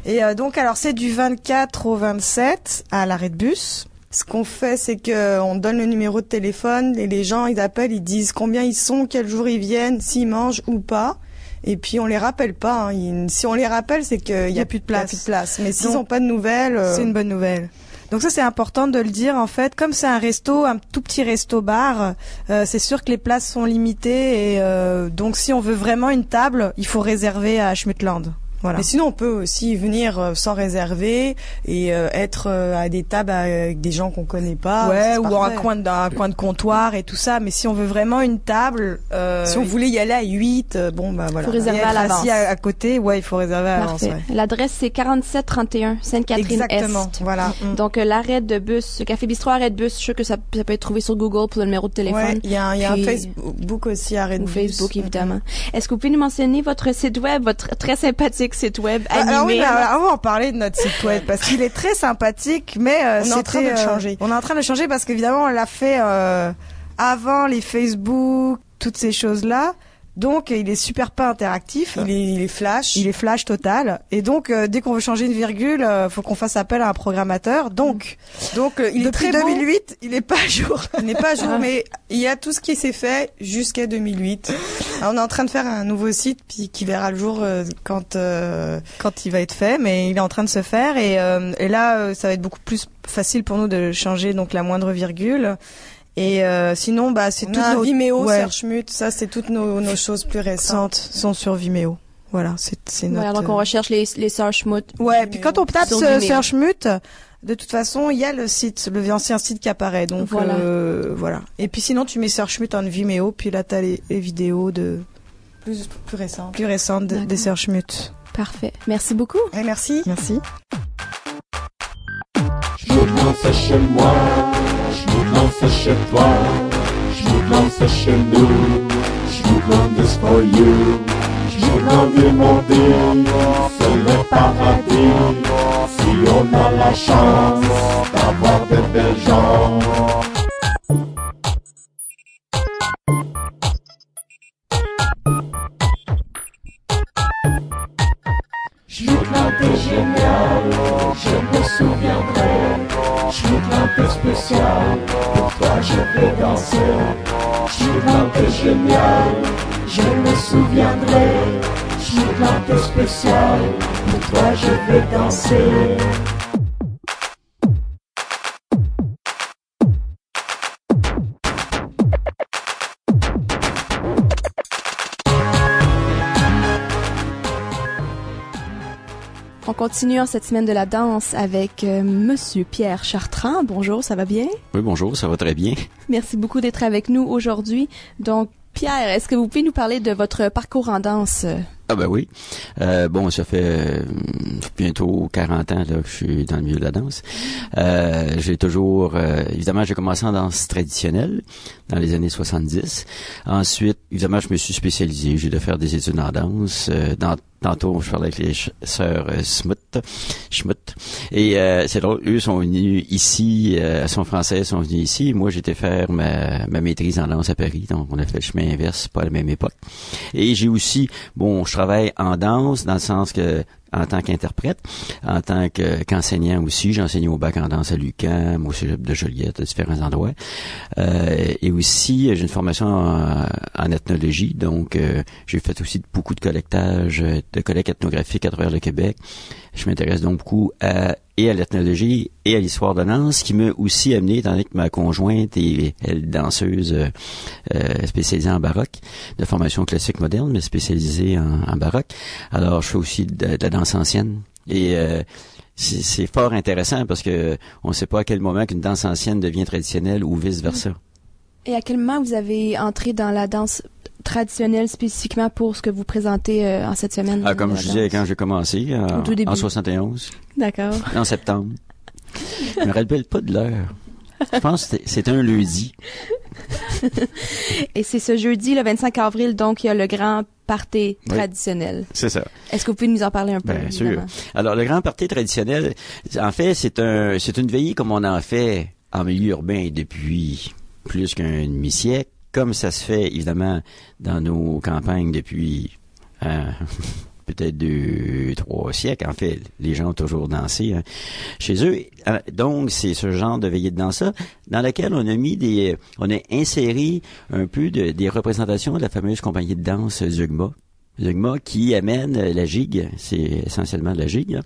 Et euh, donc, alors c'est du 24 au 27 à l'arrêt de bus. Ce qu'on fait, c'est que on donne le numéro de téléphone et les gens, ils appellent, ils disent combien ils sont, quel jour ils viennent, s'ils mangent ou pas. Et puis on les rappelle pas. hein. Si on les rappelle, c'est qu'il y, a plus de place. plus de place. Mais s'ils n'ont pas de nouvelles, euh, C'est une bonne nouvelle. Donc ça c'est important de le dire en fait. Comme c'est un resto, un tout petit resto bar, euh, c'est sûr que les places sont limitées et euh, donc si on veut vraiment une table, il faut réserver à Schmutland. Voilà. Mais sinon, on peut aussi venir euh, sans réserver et euh, être euh, à des tables avec des gens qu'on connaît pas. ouais, ou un parfait. coin de, un coin de comptoir et tout ça. Mais si on veut vraiment une table, euh, Si on voulait y aller à 8, euh, bon bah voilà. Faut réserver et à être l'avance. assis à, à côté, ouais, il faut réserver à l'avance. Ouais. L'adresse, c'est 4731 Sainte-Catherine-Est. Exactement. Voilà. Mm. Donc, euh, l'arrêt de bus, le Café Bistrot arrêt de bus, je suis sûre que ça, ça peut être trouvé sur Google pour le numéro de téléphone. Ouais, il y a, un- y a Puis- un Facebook aussi à Red Ou Bus. Facebook, évidemment. Est-ce que vous pouvez nous mentionner votre site web, votre très sympathique site web animé? Alors oui, bah, alors, on va en parler de notre site web parce qu'il est très sympathique, mais euh, On est en train de le euh, changer. on est en train de le changer parce qu'évidemment on l'a fait euh, avant les Facebook, toutes ces choses-là. Donc il est super pas interactif. Il est, il est flash. Il est flash total. Et donc euh, dès qu'on veut changer une virgule, euh, faut qu'on fasse appel à un programmateur. Donc Donc euh, il est très beau. 2008, il est pas à jour. Il n'est pas à jour, mais il y a tout ce qui s'est fait jusqu'à 2008. Alors, on est en train de faire un nouveau site puis qui verra le jour euh, quand euh, quand il va être fait, mais il est en train de se faire et, euh, et là euh, ça va être beaucoup plus facile pour nous de changer donc la moindre virgule. Et euh, sinon bah c'est tout nos Vimeo, ouais, Searchmute, ça c'est toutes nos, nos choses plus récentes. sont sur Vimeo. Voilà, c'est c'est notre. Ouais, donc on recherche les, les Searchmut. Ouais, puis quand on tape Sur ce Vimeo. Search Mute, de toute façon, il y a le site, le ancien site qui apparaît. Donc Voilà. euh, voilà. Et puis sinon, tu mets Search Mute en Vimeo, puis là t'as les, les vidéos de Plus, plus récentes. plus récentes de- des Search Mute. Parfait. Merci beaucoup. Merci. Merci. Je chez moi, lance chez toi, je me lance chez nous, je me lance for you, je me lance demander, c'est le paradis, si on a la chance d'avoir de belles gens. Schmuckland est génial, je me souviendrai. Schmuckland est spécial, pour toi je vais danser. Schmuckland est génial, je me souviendrai. Schmuckland est spécial, pour toi je vais danser. On continue en cette semaine de la danse avec euh, Monsieur Pierre Chartrand. Bonjour, ça va bien? Oui, bonjour, ça va très bien. Merci beaucoup d'être avec nous aujourd'hui. Donc, Pierre, est-ce que vous pouvez nous parler de votre parcours en danse? Ah ben oui. Euh, bon, ça fait euh, bientôt 40 ans là, que je suis dans le milieu de la danse. Euh, j'ai toujours, euh, évidemment, j'ai commencé en danse traditionnelle dans les années 70. Ensuite, évidemment, je me suis spécialisé. J'ai dû faire des études en danse. Euh, dans, tantôt, je parlais avec les sœurs euh, Smut, Schmut. Et c'est drôle, eux sont venus ici, sont françaises, sont venus ici. Moi, j'étais faire ma, ma maîtrise en danse à Paris. Donc, on a fait le chemin inverse, pas à la même époque. Et j'ai aussi, bon, travaille en danse dans le sens que en tant qu'interprète, en tant que- qu'enseignant aussi, j'ai enseigné au bac en danse à l'UQAM, au Cégep de Joliette, à différents endroits. Euh, et aussi, j'ai une formation en, ethnologie, donc euh, j'ai fait aussi beaucoup de collectage, euh, de collecte ethnographique à travers le Québec. Je m'intéresse donc beaucoup à et à l'ethnologie et à l'histoire de danse, qui m'a aussi amené, étant donné que ma conjointe est elle danseuse euh, spécialisée en baroque, de formation classique moderne, mais spécialisée en, baroque. Alors, je fais aussi de, de la danse ancienne. Et euh, c'est fort intéressant parce que on ne sait pas à quel moment qu'une danse ancienne devient traditionnelle ou vice versa. Et à quel moment vous avez entré dans la danse traditionnelle spécifiquement pour ce que vous présentez euh, en cette semaine? Ah, comme de je disais quand j'ai commencé en, Au tout début. en 71, D'accord. en septembre. je me rappelle pas de l'heure. Je pense que c'était un lundi. Et c'est ce jeudi, le 25 avril, donc il y a le grand party Oui. traditionnel. C'est ça. Est-ce que vous pouvez nous en parler un peu? Bien sûr. Alors, le grand party traditionnel, en fait, c'est un, c'est une veillée comme on en fait en milieu urbain depuis plus qu'un demi-siècle, comme ça se fait évidemment dans nos campagnes depuis euh, peut-être deux, trois siècles. En fait, les gens ont toujours dansé hein, chez eux. Euh, Donc, c'est ce genre de veillée de danse dans laquelle on a mis des, on a inséré un peu de, des représentations de la fameuse compagnie de danse Zugma Zugma, qui amène la gigue, c'est essentiellement de la gigue,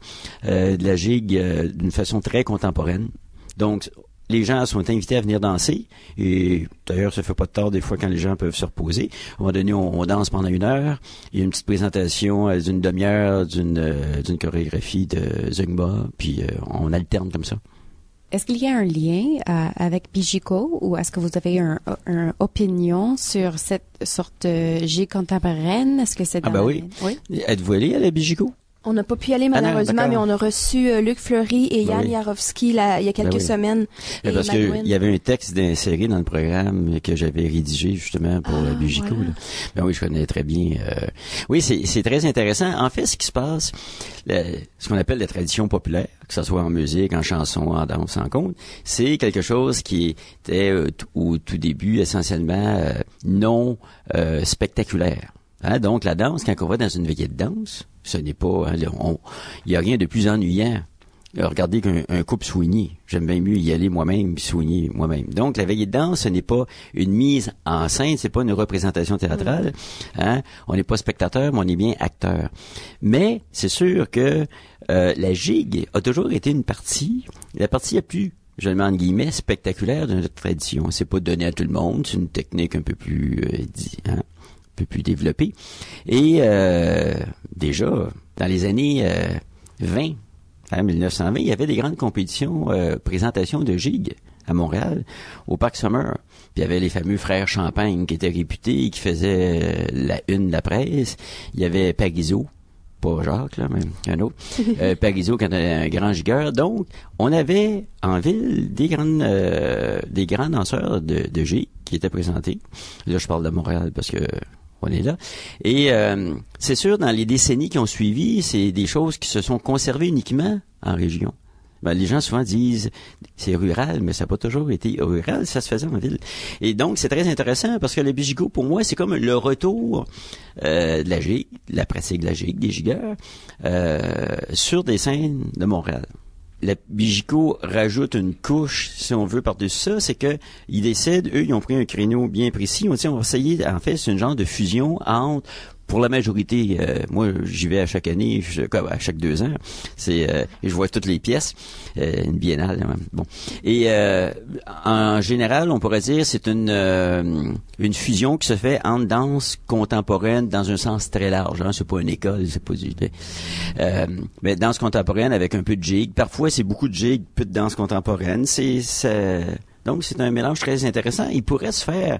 euh, de la gigue euh, d'une façon très contemporaine. Donc, les gens sont invités à venir danser. Et d'ailleurs, ça fait pas de tort des fois quand les gens peuvent se reposer. À un moment donné, on, danse pendant une heure. Il y a une petite présentation euh, d'une demi-heure d'une euh, d'une chorégraphie de Zumba. Puis euh, on alterne comme ça. Est-ce qu'il y a un lien avec Bijiko ou est-ce que vous avez une un opinion sur cette sorte de J contemporaine? Est-ce que c'est Ah ben oui. oui. Êtes-vous allé à la Bijiko? On n'a pas pu y aller ah malheureusement, mais on a reçu euh, Luc Fleury et ben Yann Jarowski il y a ben quelques semaines. Ben parce qu'il y avait un texte inséré dans le programme que j'avais rédigé justement pour ah, Bugico. Ben oui, je connais très bien. Euh, oui, c'est très intéressant. En fait, ce qui se passe, ce qu'on appelle la tradition populaire, que ce soit en musique, en chanson, en danse, en conte, c'est quelque chose qui était euh, au tout début essentiellement non spectaculaire. Hein, donc la danse, quand on va dans une veillée de danse, ce n'est pas, il hein, n'y a rien de plus ennuyant. Regardez qu'un couple soigné. J'aime bien mieux y aller moi-même, soigner moi-même. Donc, la veillée de danse, ce n'est pas une mise en scène, c'est pas une représentation théâtrale. Hein? On n'est pas spectateur, mais on est bien acteur. Mais c'est sûr que euh, la gigue a toujours été une partie, la partie la plus je le mets en guillemets, spectaculaire de notre tradition. C'est pas donné à tout le monde, c'est une technique un peu plus euh, hein, peu plus développé. Et euh, déjà, dans les années 20, en 1920, il y avait des grandes compétitions, euh, présentations de gigs à Montréal, au Parc Summer. Puis il y avait les fameux frères Champagne qui étaient réputés, qui faisaient euh, la une de la presse. Il y avait Paguizo, pas Jacques, là, mais un autre. euh, Parizeau, qui était un grand gigueur. Donc, on avait en ville des grandes, des grands danseurs de, de G qui étaient présentés. Là, je parle de Montréal parce que on est là. Et euh, c'est sûr, dans les décennies qui ont suivi, c'est des choses qui se sont conservées uniquement en région. Ben, les gens souvent disent c'est rural, mais ça n'a pas toujours été rural, ça se faisait en ville. Et donc c'est très intéressant parce que le bijigo, pour moi, c'est comme le retour euh, de la gigue, la pratique de la gigue, des gigueurs, euh, sur des scènes de Montréal la Bigico rajoute une couche, si on veut, par-dessus ça, c'est que ils décident, eux, ils ont pris un créneau bien précis. On dit, on va essayer, en fait, c'est une genre de fusion entre pour la majorité, euh, moi j'y vais à chaque année, je, à chaque deux ans. C'est, euh, je vois toutes les pièces, euh, une biennale. Hein, bon, et en général, on pourrait dire c'est une une fusion qui se fait entre danse contemporaine dans un sens très large. Hein, c'est pas une école, c'est pas du, mais danse contemporaine avec un peu de jig. Parfois c'est beaucoup de jig, peu de danse contemporaine. C'est donc c'est un mélange très intéressant. Il pourrait se faire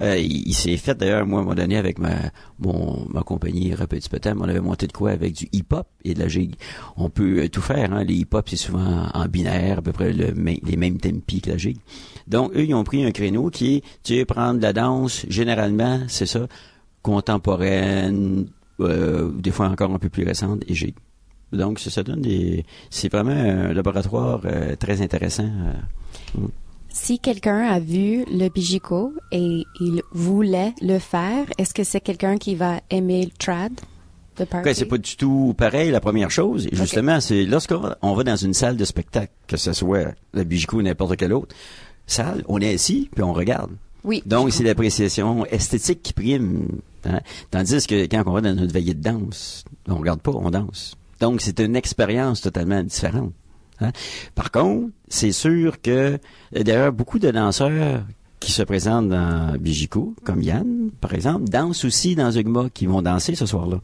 euh, il, s'est fait d'ailleurs, moi, à un moment donné, avec ma, ma compagnie Petit Potem, on avait monté de quoi avec du hip-hop et de la gigue. On peut euh, tout faire. Hein. Les hip-hop, c'est souvent en binaire, à peu près le, les mêmes tempi que la gigue. Donc, eux, ils ont pris un créneau qui est, tu sais, prendre de la danse, généralement, c'est ça, contemporaine, euh, des fois encore un peu plus récente, et gigue. Donc, ça, donne des... C'est vraiment un laboratoire très intéressant. Mm. Si quelqu'un a vu le Bijico et il voulait le faire, est-ce que c'est quelqu'un qui va aimer le trad? Okay, c'est pas du tout pareil, la première chose. justement, c'est lorsqu'on va, on va dans une salle de spectacle, que ce soit le Bijico ou n'importe quelle autre salle, on est assis puis on regarde. Oui. Donc, c'est l'appréciation esthétique qui prime. Hein. Tandis que quand on va dans notre veillée de danse, on regarde pas, on danse. Donc, c'est une expérience totalement différente. Hein. Par contre, c'est sûr que d'ailleurs beaucoup de danseurs qui se présentent dans Bijico, comme Yann, par exemple, dansent aussi dans Zugma, qui vont danser ce soir-là.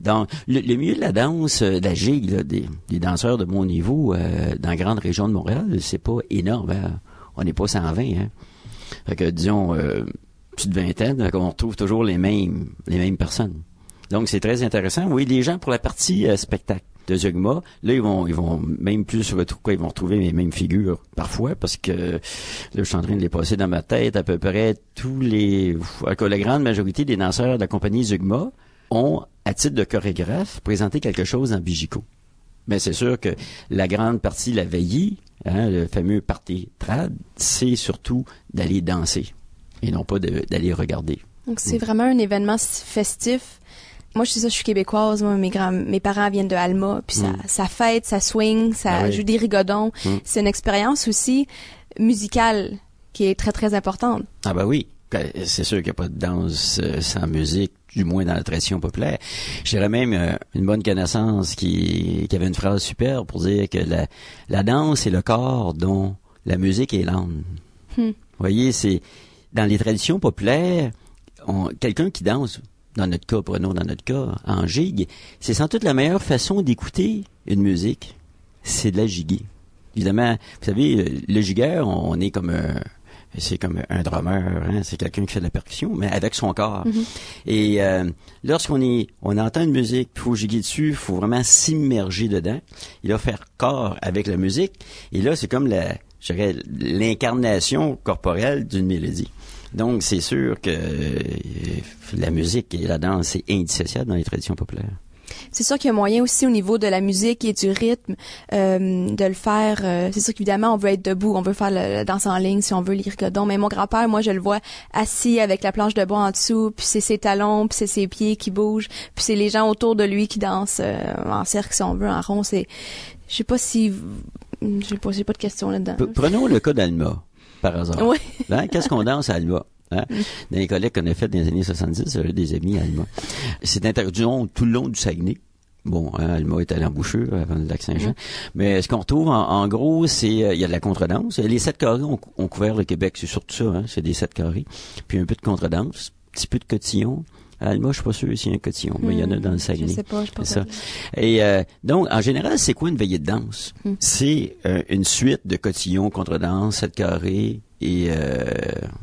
Dans le, milieu de la danse, euh, de la gigue, des, danseurs de mon niveau euh, dans la grande région de Montréal, c'est pas énorme. Hein. On n'est pas 120. Hein. Fait que disons euh, petite vingtaine, on retrouve toujours les mêmes les mêmes personnes. Donc c'est très intéressant. Oui, les gens pour la partie euh, spectacle de Zugma. Là, ils vont, même plus retrouver, ils vont retrouver les mêmes figures parfois parce que là, je suis en train de les passer dans ma tête. À peu près tous les, la grande majorité des danseurs de la compagnie Zugma ont, à titre de chorégraphe, présenté quelque chose en Bijico. Mais c'est sûr que la grande partie, la veillée, hein, le fameux party trad, c'est surtout d'aller danser et non pas d'aller regarder. Donc c'est vraiment un événement festif moi, je suis ça, je suis québécoise. Moi, mes grands, mes parents viennent de Alma, puis ça, mm. ça fête, ça swing, ça ah joue des rigodons. Mm. C'est une expérience aussi musicale qui est très très importante. Ah bah oui. Ben, C'est sûr qu'il n'y a pas de danse euh, sans musique, du moins dans la tradition populaire. Je dirais même euh, une bonne connaissance qui, qui avait une phrase superbe pour dire que la, la danse est le corps dont la musique est l'âme. Hmm. Vous voyez, c'est dans les traditions populaires, on- quelqu'un qui danse, dans notre cas, prenons dans notre cas, en gigue, c'est sans doute la meilleure façon d'écouter une musique, c'est de la giguer. Évidemment, vous savez, le gigueur, on est comme un, c'est comme un drummer, hein, c'est quelqu'un qui fait de la percussion, mais avec son corps. Et euh, lorsqu'on est, on entend une musique, il faut giguer dessus, il faut vraiment s'immerger dedans. Il va faire corps avec la musique. Et là, c'est comme la, je dirais, l'incarnation corporelle d'une mélodie. Donc, c'est sûr que euh, la musique et la danse, c'est indissociable dans les traditions populaires. C'est sûr qu'il y a moyen aussi au niveau de la musique et du rythme euh, de le faire. euh, c'est sûr qu'évidemment, on veut être debout, on veut faire la, la danse en ligne si on veut lire codon. Mais mon grand-père, moi, je le vois assis avec la planche de bois en dessous, puis c'est ses talons, puis c'est ses pieds qui bougent, puis c'est les gens autour de lui qui dansent euh, en cercle si on veut, en rond. C'est, je sais pas si, je sais pas, pas de questions là-dedans. Prenons le cas d'Alma, par hasard. Oui. Hein, Qu'est-ce qu'on danse à Alma? Hein? Dans les collègues qu'on a fait dans les années 70, j'avais des amis à Alma. C'est interdit tout le long du Saguenay. Bon, hein, Alma est à l'embouchure avant le lac Saint-Jean. Mais ce qu'on retrouve, en, en gros, c'est euh, il y a de la contredanse. Les sept carrés ont, ont couvert le Québec, c'est surtout ça, hein, c'est des sept carrés. Puis un peu de contredanse, un petit peu de cotillon. À Alma, je suis pas sûr s'il y a un cotillon, mais il y en a dans le Je Saguenay. sais pas, je sais pas. C'est ça. Et euh, donc, en général, c'est quoi une veillée de danse? Hmm. C'est euh, une suite de cotillons, contredanse, sept carrés et euh,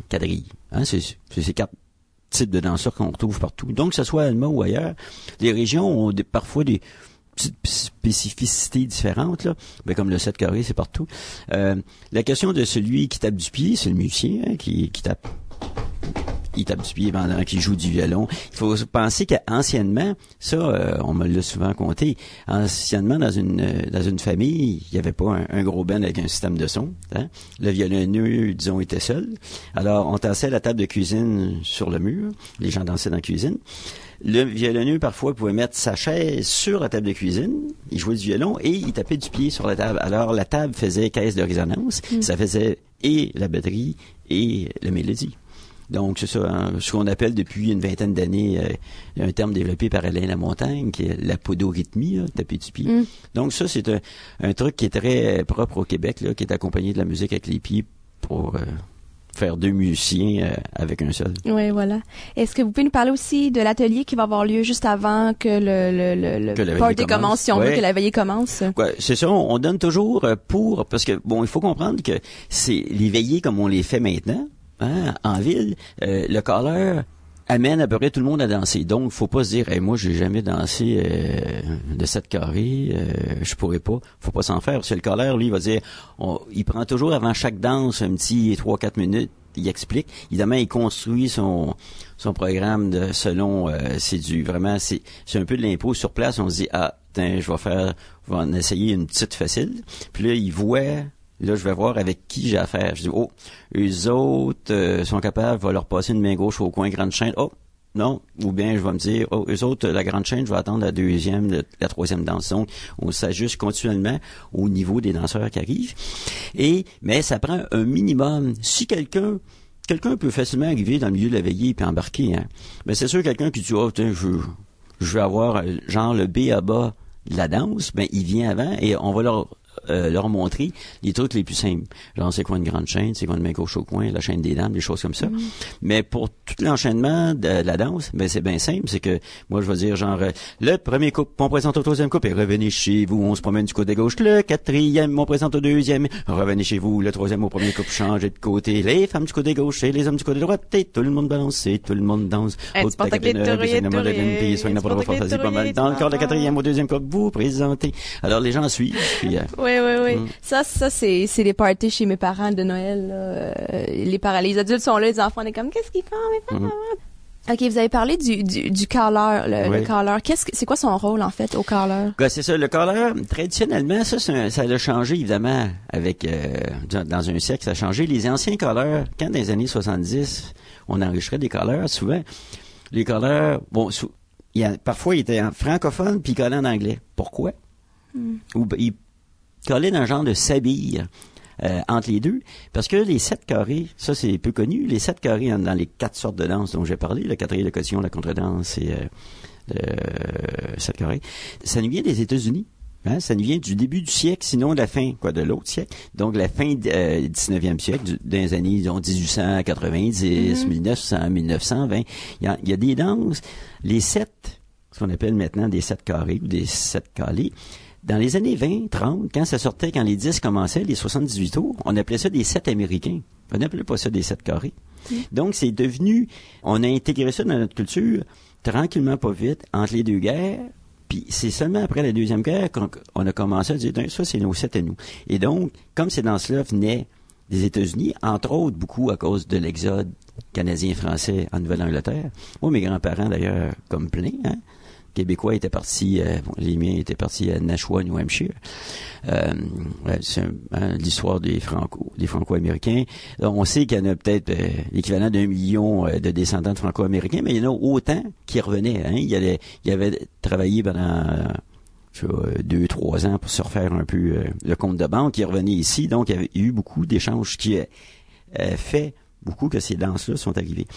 quadrilles. Hein, c'est ces quatre types de danseurs qu'on retrouve partout. Donc, que ce soit à Alma ou ailleurs, les régions ont parfois des spécificités différentes, là. Ben, comme le 7 carré, c'est partout. Euh, la question de celui qui tape du pied, c'est le musicien hein, qui tape il tape du pied pendant qu'il joue du violon. Il faut penser qu'anciennement, ça, euh, on me l'a souvent compté, anciennement, dans une euh, dans une famille, il n'y avait pas un, un gros band avec un système de son. hein. Le violonneux, disons, était seul. Alors, on tassait la table de cuisine sur le mur. Les gens dansaient dans la cuisine. Le violonneux, parfois, pouvait mettre sa chaise sur la table de cuisine. Il jouait du violon et il tapait du pied sur la table. Alors, la table faisait caisse de résonance. Ça faisait et la batterie et la mélodie. Donc, c'est ça, hein, ce qu'on appelle depuis une vingtaine d'années euh, un terme développé par Alain Lamontagne, qui est la podorythmie, là, taper du pied. Mm. Donc, ça, c'est un, un truc qui est très propre au Québec, là, qui est accompagné de la musique avec les pieds pour euh, faire deux musiciens euh, avec un seul. Oui, voilà. Est-ce que vous pouvez nous parler aussi de l'atelier qui va avoir lieu juste avant que le, le, le, le Que party commence? commence, si on Ouais. veut que la veillée commence? Ouais, c'est ça, on, on donne toujours euh, pour parce que bon, il faut comprendre que c'est les veillées comme on les fait maintenant, hein, en ville, euh, le caller amène à peu près tout le monde à danser. Donc, faut pas se dire, hey, moi, j'ai jamais dansé euh, de cette carré, euh, je pourrais pas. Faut pas s'en faire. Que le caller, lui, il va dire, il prend toujours avant chaque danse un petit 3-4 minutes. Il explique. Évidemment, il construit son son programme selon euh, c'est du vraiment c'est c'est un peu de l'impôt sur place. On se dit ah tiens, je vais faire, je vais en essayer une petite facile. Puis là, il voit Là, je vais voir avec qui j'ai affaire. Je dis, oh, eux autres euh, sont capables, vais leur passer une main gauche au coin grande chaîne. Oh, non. Ou bien, je vais me dire, oh, eux autres, la grande chaîne, je vais attendre la deuxième, la troisième danse. Donc, on s'ajuste continuellement au niveau des danseurs qui arrivent. Et, mais ça prend un minimum. Si quelqu'un quelqu'un peut facilement arriver dans le milieu de la veillée et embarquer, hein. Mais c'est sûr, quelqu'un qui dit, oh, tiens, je, je vais avoir, euh, genre, le B à bas de la danse, ben, il vient avant et on va leur, euh, leur montrer les trucs les plus simples. Genre, c'est quoi une grande chaîne, c'est quoi une main gauche au coin, la chaîne des dames, des choses comme ça. Mais pour tout l'enchaînement de la danse, ben, c'est bien simple, c'est que, moi, je vais dire, genre, euh, le premier couple, on présente au troisième couple, et revenez chez vous, on se promène du côté gauche. Le quatrième, on présente au deuxième, revenez chez vous, le troisième au premier couple, changez de côté. Les femmes du côté gauche et les hommes du côté droit, et tout le monde balance, et tout le monde danse. C'est le pas mal. tourriers, Dans le corps, le vas quatrième au deuxième couple, vous présentez. Alors, les gens suivent, puis, euh, Oui, oui, oui. Mm. Ça, ça c'est, c'est les parties chez mes parents de Noël. là. Euh, les parents, les adultes sont là, les enfants, on est comme, qu'est-ce qu'ils font, mes parents? Mm. Ok, vous avez parlé du, du, du caller, le, Oui. le caller. Qu'est-ce que, c'est quoi son rôle, en fait, au caller? Ouais, c'est ça. Le caller, traditionnellement, ça, c'est un- ça a changé, évidemment, avec euh, dans un siècle, ça a changé. Les anciens callers, quand dans les années 70, on enregistrait des callers, souvent, les callers, bon, sou- il y a, parfois, ils étaient en francophone, puis ils callaient en anglais. Pourquoi? Ou ben, ils dans un genre de sabille euh, entre les deux, parce que les sept carrés, ça c'est peu connu, les sept carrés dans les quatre sortes de danse dont j'ai parlé, le quatrième, la cotillon, la contredanse et euh, le sept carrés, ça nous vient des États-Unis. Hein, ça nous vient du début du siècle, sinon de la fin quoi de l'autre siècle. Donc la fin du euh, 19e siècle, du, des années disons, 1890, 1900, 1920. Il y, a, il y a des danses, les sept, ce qu'on appelle maintenant des sept carrés ou des sept calés. Dans les années 20, 30, quand ça sortait, quand les 10 commençaient, les 78 tours, on appelait ça des sept américains. On n'appelait pas ça des sept carrés. Donc c'est devenu, on a intégré ça dans notre culture tranquillement, pas vite, entre les deux guerres, puis c'est seulement après la Deuxième Guerre qu'on a commencé à dire, ça, c'est nos sept à nous. Et donc, comme ces danses-là venaient des États-Unis, entre autres beaucoup à cause de l'exode canadien-français en Nouvelle-Angleterre. Moi, mes grands-parents, d'ailleurs, comme plein, hein, Québécois étaient partis, euh, les miens étaient partis à Nashua, New Hampshire. Euh, c'est hein, l'histoire des Franco, des Franco-Américains. On sait qu'il y en a peut-être euh, l'équivalent d'un million euh, de descendants de Franco-Américains, mais il y en a autant qui revenaient. Hein. Il, y avait, travaillé pendant deux, trois ans pour se refaire un peu le compte de banque. Ils revenaient ici, donc il y avait eu beaucoup d'échanges qui a fait beaucoup que ces danses-là sont arrivées.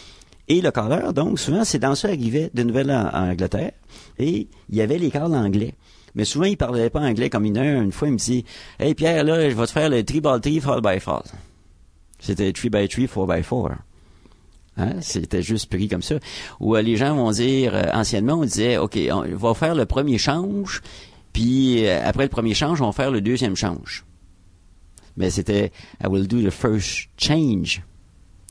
Et le caleur, donc, souvent, ces danseurs arrivaient de Nouvelle-Angleterre et il y avait les calls anglais. Mais souvent, ils parlaient pas anglais comme une heure. Une fois, il me dit, Hey Pierre, là, je vais te faire le 3 by 3, 4 by 4. C'était 3 by 3, 4 by 4. Hein? C'était juste pris comme ça. Ou euh, les gens vont dire, euh, anciennement, on disait, OK, on va faire le premier change, puis euh, après le premier change, on va faire le deuxième change. Mais c'était, I will do the first change.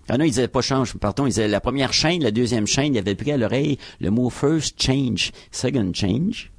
Ah non, il disait pas change, pardon, il disait la première chaîne, la deuxième chaîne, il avait pris à l'oreille le mot first change, second change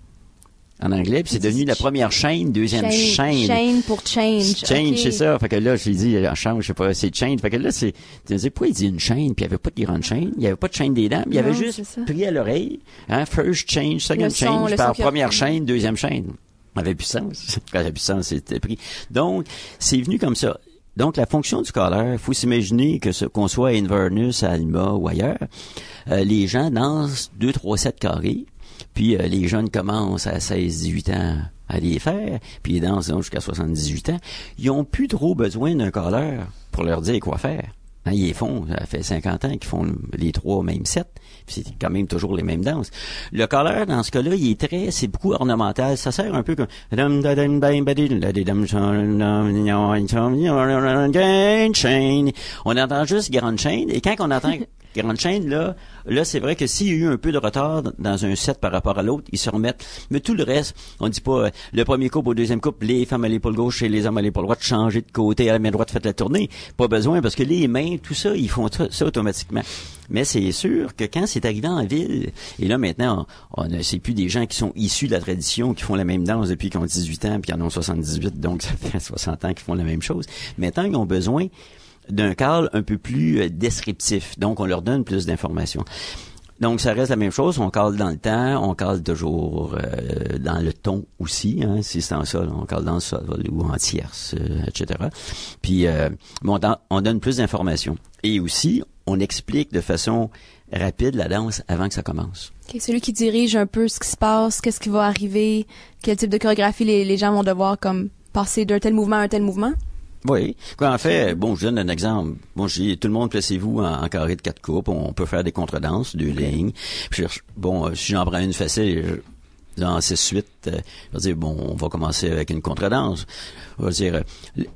en anglais, puis c'est devenu la première chaîne, deuxième chaîne. Chaîne pour change. Change, c'est ça. Fait que là, je lui dis, euh, change, je sais pas, c'est change. Fait que là, c'est, tu me dis, pourquoi il dit une chaîne, puis il n'y avait pas de grande chaîne, il n'y avait pas de chaîne des dames, il y avait juste pris à l'oreille, hein, first change, second son, change, par a- première chaîne, deuxième chaîne. Avait plus de sens. Avait plus de sens, c'était pris. Donc, c'est venu comme ça. Donc, la fonction du colère, faut s'imaginer que ce, qu'on soit à Inverness, à Alma ou ailleurs, euh, les gens dansent 2, 3, 7 carrés, puis euh, les jeunes commencent à 16, 18 ans à les faire, puis ils dansent jusqu'à 78 ans. Ils ont plus trop besoin d'un colère pour leur dire quoi faire. Hein, ils les font, ça fait 50 ans qu'ils font les trois mêmes sets, puis c'est quand même toujours les mêmes danses. Le colère, dans ce cas-là, il est très, c'est beaucoup ornemental. Ça sert un peu comme on entend juste grande chaîne, et quand on entend grande chaîne, là, là, c'est vrai que s'il y a eu un peu de retard dans un set par rapport à l'autre, ils se remettent. Mais tout le reste, on dit pas, euh, le premier couple au deuxième couple, les femmes à l'épaule gauche et les hommes à l'épaule droite, changer de côté à la main droite, faites la tournée. Pas besoin, parce que les mains, tout ça, ils font ça, automatiquement. Mais c'est sûr que quand c'est arrivé en ville, et là, maintenant, on, a- c'est plus des gens qui sont issus de la tradition, qui font la même danse depuis qu'ils ont 18 ans, puis ils en ont 78, donc ça fait 60 ans qu'ils font la même chose. Maintenant, ils ont besoin d'un cadre un peu plus euh, descriptif. Donc, on leur donne plus d'informations. Donc, ça reste la même chose. On cale dans le temps, on cale toujours euh, dans le ton aussi. Hein, si c'est en sol, on cale dans le sol ou en tierce, euh, etc. Puis, euh, on, on donne plus d'informations. Et aussi, on explique de façon rapide la danse avant que ça commence. Ok, celui qui dirige un peu ce qui se passe, qu'est-ce qui va arriver, quel type de chorégraphie les, les gens vont devoir comme passer d'un tel mouvement à un tel mouvement? Oui. Quoi, en fait, bon, je donne un exemple. Bon, j'ai tout le monde placez-vous en, carré de quatre coupes. On peut faire des contredanses, deux lignes. Puis, bon, euh, si j'en prends une facile, dans 6-8, euh, dire, bon, on va commencer avec une contredanse. Je veux dire,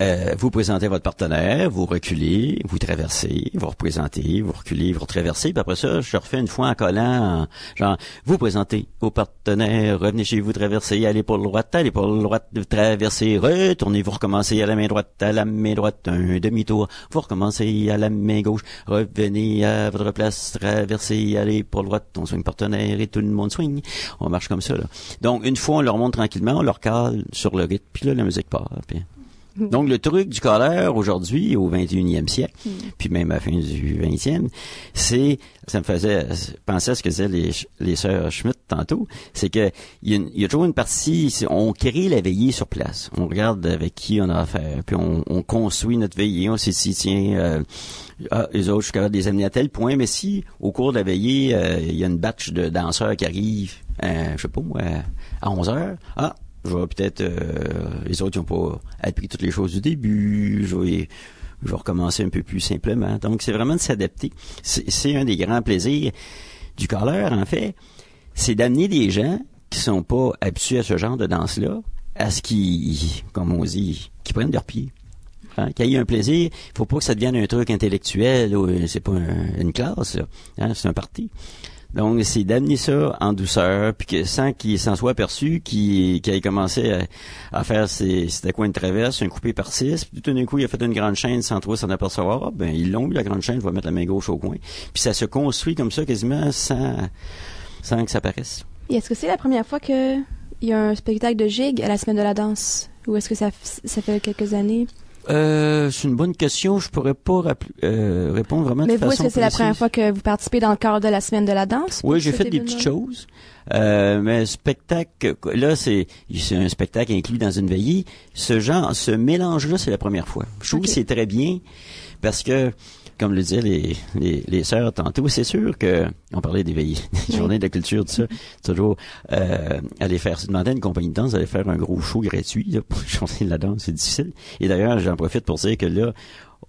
euh, vous présentez votre partenaire, vous reculez, vous traversez, vous représentez, vous reculez, vous traversez, puis après ça, je refais une fois en collant, genre, vous présentez au partenaire, revenez chez vous, traversez, allez pour le droite, allez pour le droite, traversez, retournez, vous recommencez à la main droite, à la main droite, un demi-tour, vous recommencez à la main gauche, revenez à votre place, traversez, allez pour le droite, on swing partenaire et tout le monde swing. On marche comme ça, là. Donc, une fois on leur montre tranquillement, on leur cale sur le rythme, puis là, la musique part. puis- Donc, le truc du colère aujourd'hui, au 21e siècle, puis même à la fin du 20e, c'est, ça me faisait penser à ce que disaient les, les sœurs Schmitt tantôt, c'est que il y, a y toujours une partie, on crée la veillée sur place. On regarde avec qui on a affaire, puis on, on construit notre veillée, on s'est dit, tiens, euh, ah, les autres, je suis capable de les amener à tel point, mais si, au cours de la veillée, euh, il y a une batch de danseurs qui arrivent, euh, je sais pas moi, à 11 heures, ah, je vais peut-être euh, les autres n'ont pas appris toutes les choses du début. Je vais, je vais recommencer un peu plus simplement. Donc c'est vraiment de s'adapter. C'est un des grands plaisirs du colère, en fait, c'est d'amener des gens qui sont pas habitués à ce genre de danse-là, à ce qu'ils, comme on dit, qui prennent leurs pieds. Hein, qu'il y ait un plaisir, faut pas que ça devienne un truc intellectuel ou euh, c'est pas un- une classe, là. Hein, c'est un parti. Donc, c'est d'amener ça en douceur, puis que sans qu'il s'en soit aperçu, qu'il ait commencé à, faire ses, c'était quoi une traverse, un coupé par six, puis tout d'un coup, il a fait une grande chaîne sans trop s'en apercevoir. Ah, ben, ils l'ont la grande chaîne, je vais mettre la main gauche au coin. Puis ça se construit comme ça, quasiment sans, sans que ça paraisse. Et est-ce que c'est la première fois que il y a un spectacle de gig à la semaine de la danse? Ou est-ce que ça, ça fait quelques années? Euh, c'est une bonne question. Je pourrais pas euh, répondre vraiment Mais de vous, est-ce façon que c'est la première fois que vous participez dans le cadre de la semaine de la danse Oui, j'ai fait des petites choses. Euh, mais spectacle, là, c'est, c'est un spectacle inclus dans une veillée. Ce genre, ce mélange-là, c'est la première fois. Je trouve que c'est très bien parce que, comme le disaient les, les, les sœurs tantôt, c'est sûr que, on parlait des veillées, des Oui. journées de culture, tout ça, toujours, euh, aller faire, demander à une compagnie de danse d'aller faire un gros show gratuit, là, pour chanter de la danse, c'est difficile. Et d'ailleurs, j'en profite pour dire que là,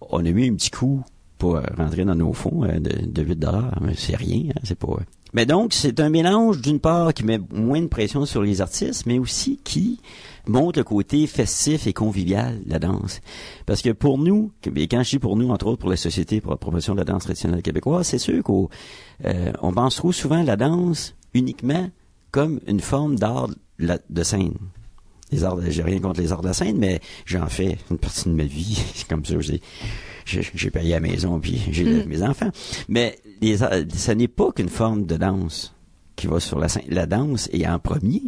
on a mis un petit coup pour rentrer dans nos fonds euh, de, de 8 dollars, mais c'est rien, hein, c'est pas. Mais donc, c'est un mélange d'une part qui met moins de pression sur les artistes, mais aussi qui montre le côté festif et convivial de la danse. Parce que pour nous, et quand je dis pour nous, entre autres pour la société, pour la promotion de la danse traditionnelle québécoise, c'est sûr qu'on euh, on pense trop souvent à la danse uniquement comme une forme d'art de scène. Les arts, de- j'ai rien contre les arts de la scène, mais j'en fais une partie de ma vie. C'est comme ça, j'ai, j'ai, payé à la maison puis j'ai élevé mes enfants. Mais les, arts- ça n'est pas qu'une forme de danse qui va sur la scène. La danse est en premier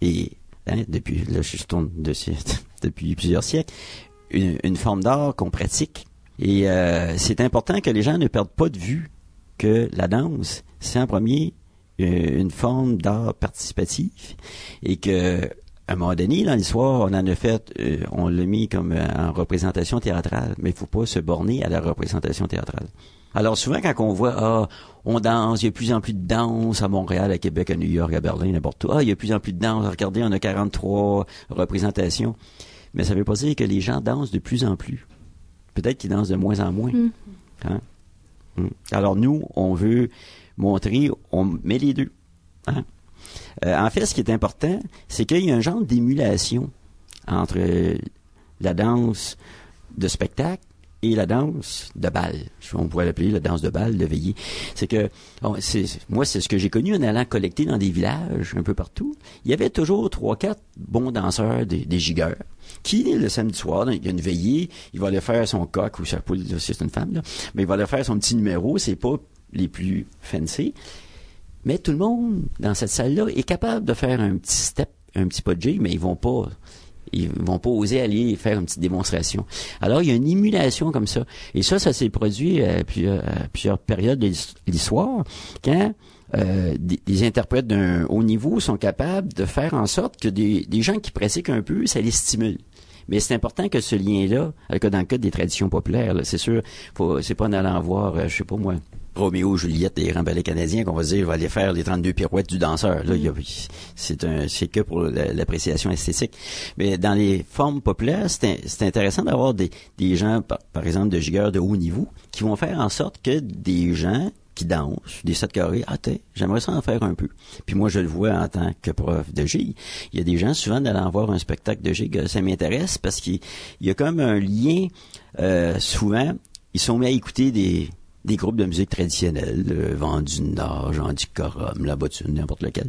et hein, depuis là je tourne de, depuis plusieurs siècles une, forme d'art qu'on pratique. Et euh, c'est important que les gens ne perdent pas de vue que la danse, c'est en premier euh, une forme d'art participatif et que un moment donné, dans l'histoire, on en a fait, euh, on l'a mis comme en représentation théâtrale, mais il faut pas se borner à la représentation théâtrale. Alors souvent, quand on voit, ah, on danse, il y a de plus en plus de danse à Montréal, à Québec, à New York, à Berlin, n'importe où. Ah, il y a de plus en plus de danse. Regardez, on a 43 représentations. Mais ça veut pas dire que les gens dansent de plus en plus. Peut-être qu'ils dansent de moins en moins. Mm. Hein? Mm. Alors nous, on veut montrer, on met les deux. Hein? Euh, en fait, ce qui est important, c'est qu'il y a un genre d'émulation entre la danse de spectacle et la danse de bal. On pourrait l'appeler la danse de bal, de veillée. C'est que, moi, c'est ce que j'ai connu en allant collecter dans des villages un peu partout. Il y avait toujours trois, quatre bons danseurs, des, des gigueurs, qui, le samedi soir, il y a une veillée, il va aller faire son coq ou sa poule, c'est une femme, là, mais il va aller faire son petit numéro, c'est pas les plus fancy. Mais tout le monde dans cette salle-là est capable de faire un petit step, un petit pas de jig, mais ils vont pas, ils vont pas oser aller faire une petite démonstration. Alors il y a une émulation comme ça, et ça, ça s'est produit à plusieurs, à plusieurs périodes de l'his- l'histoire quand euh, des, interprètes d'un haut niveau sont capables de faire en sorte que des, gens qui pratiquent un peu, ça les stimule. Mais c'est important que ce lien-là, dans le cas des traditions populaires, c'est sûr, c'est pas en allant voir, euh, je sais pas moi, Roméo, Juliette et les grands ballets canadiens qu'on va dire, va aller faire les 32 pirouettes du danseur. Là, a- c'est un, c'est que pour la- l'appréciation esthétique. Mais dans les formes populaires, c'est, in- c'est intéressant d'avoir des, des gens, par, par exemple, de gigueurs de haut niveau, qui vont faire en sorte que des gens qui dansent, des sept carrés, ah, t'es, j'aimerais ça en faire un peu. Puis moi, je le vois en tant que prof de gigue. Il y a des gens, souvent, d'aller voir un spectacle de gigue, ça m'intéresse parce qu'il il y a comme un lien, euh, souvent, ils sont mis à écouter des, des groupes de musique traditionnelle, euh, Vendu Nord, Jean du Corum, La Bottune, n'importe lequel.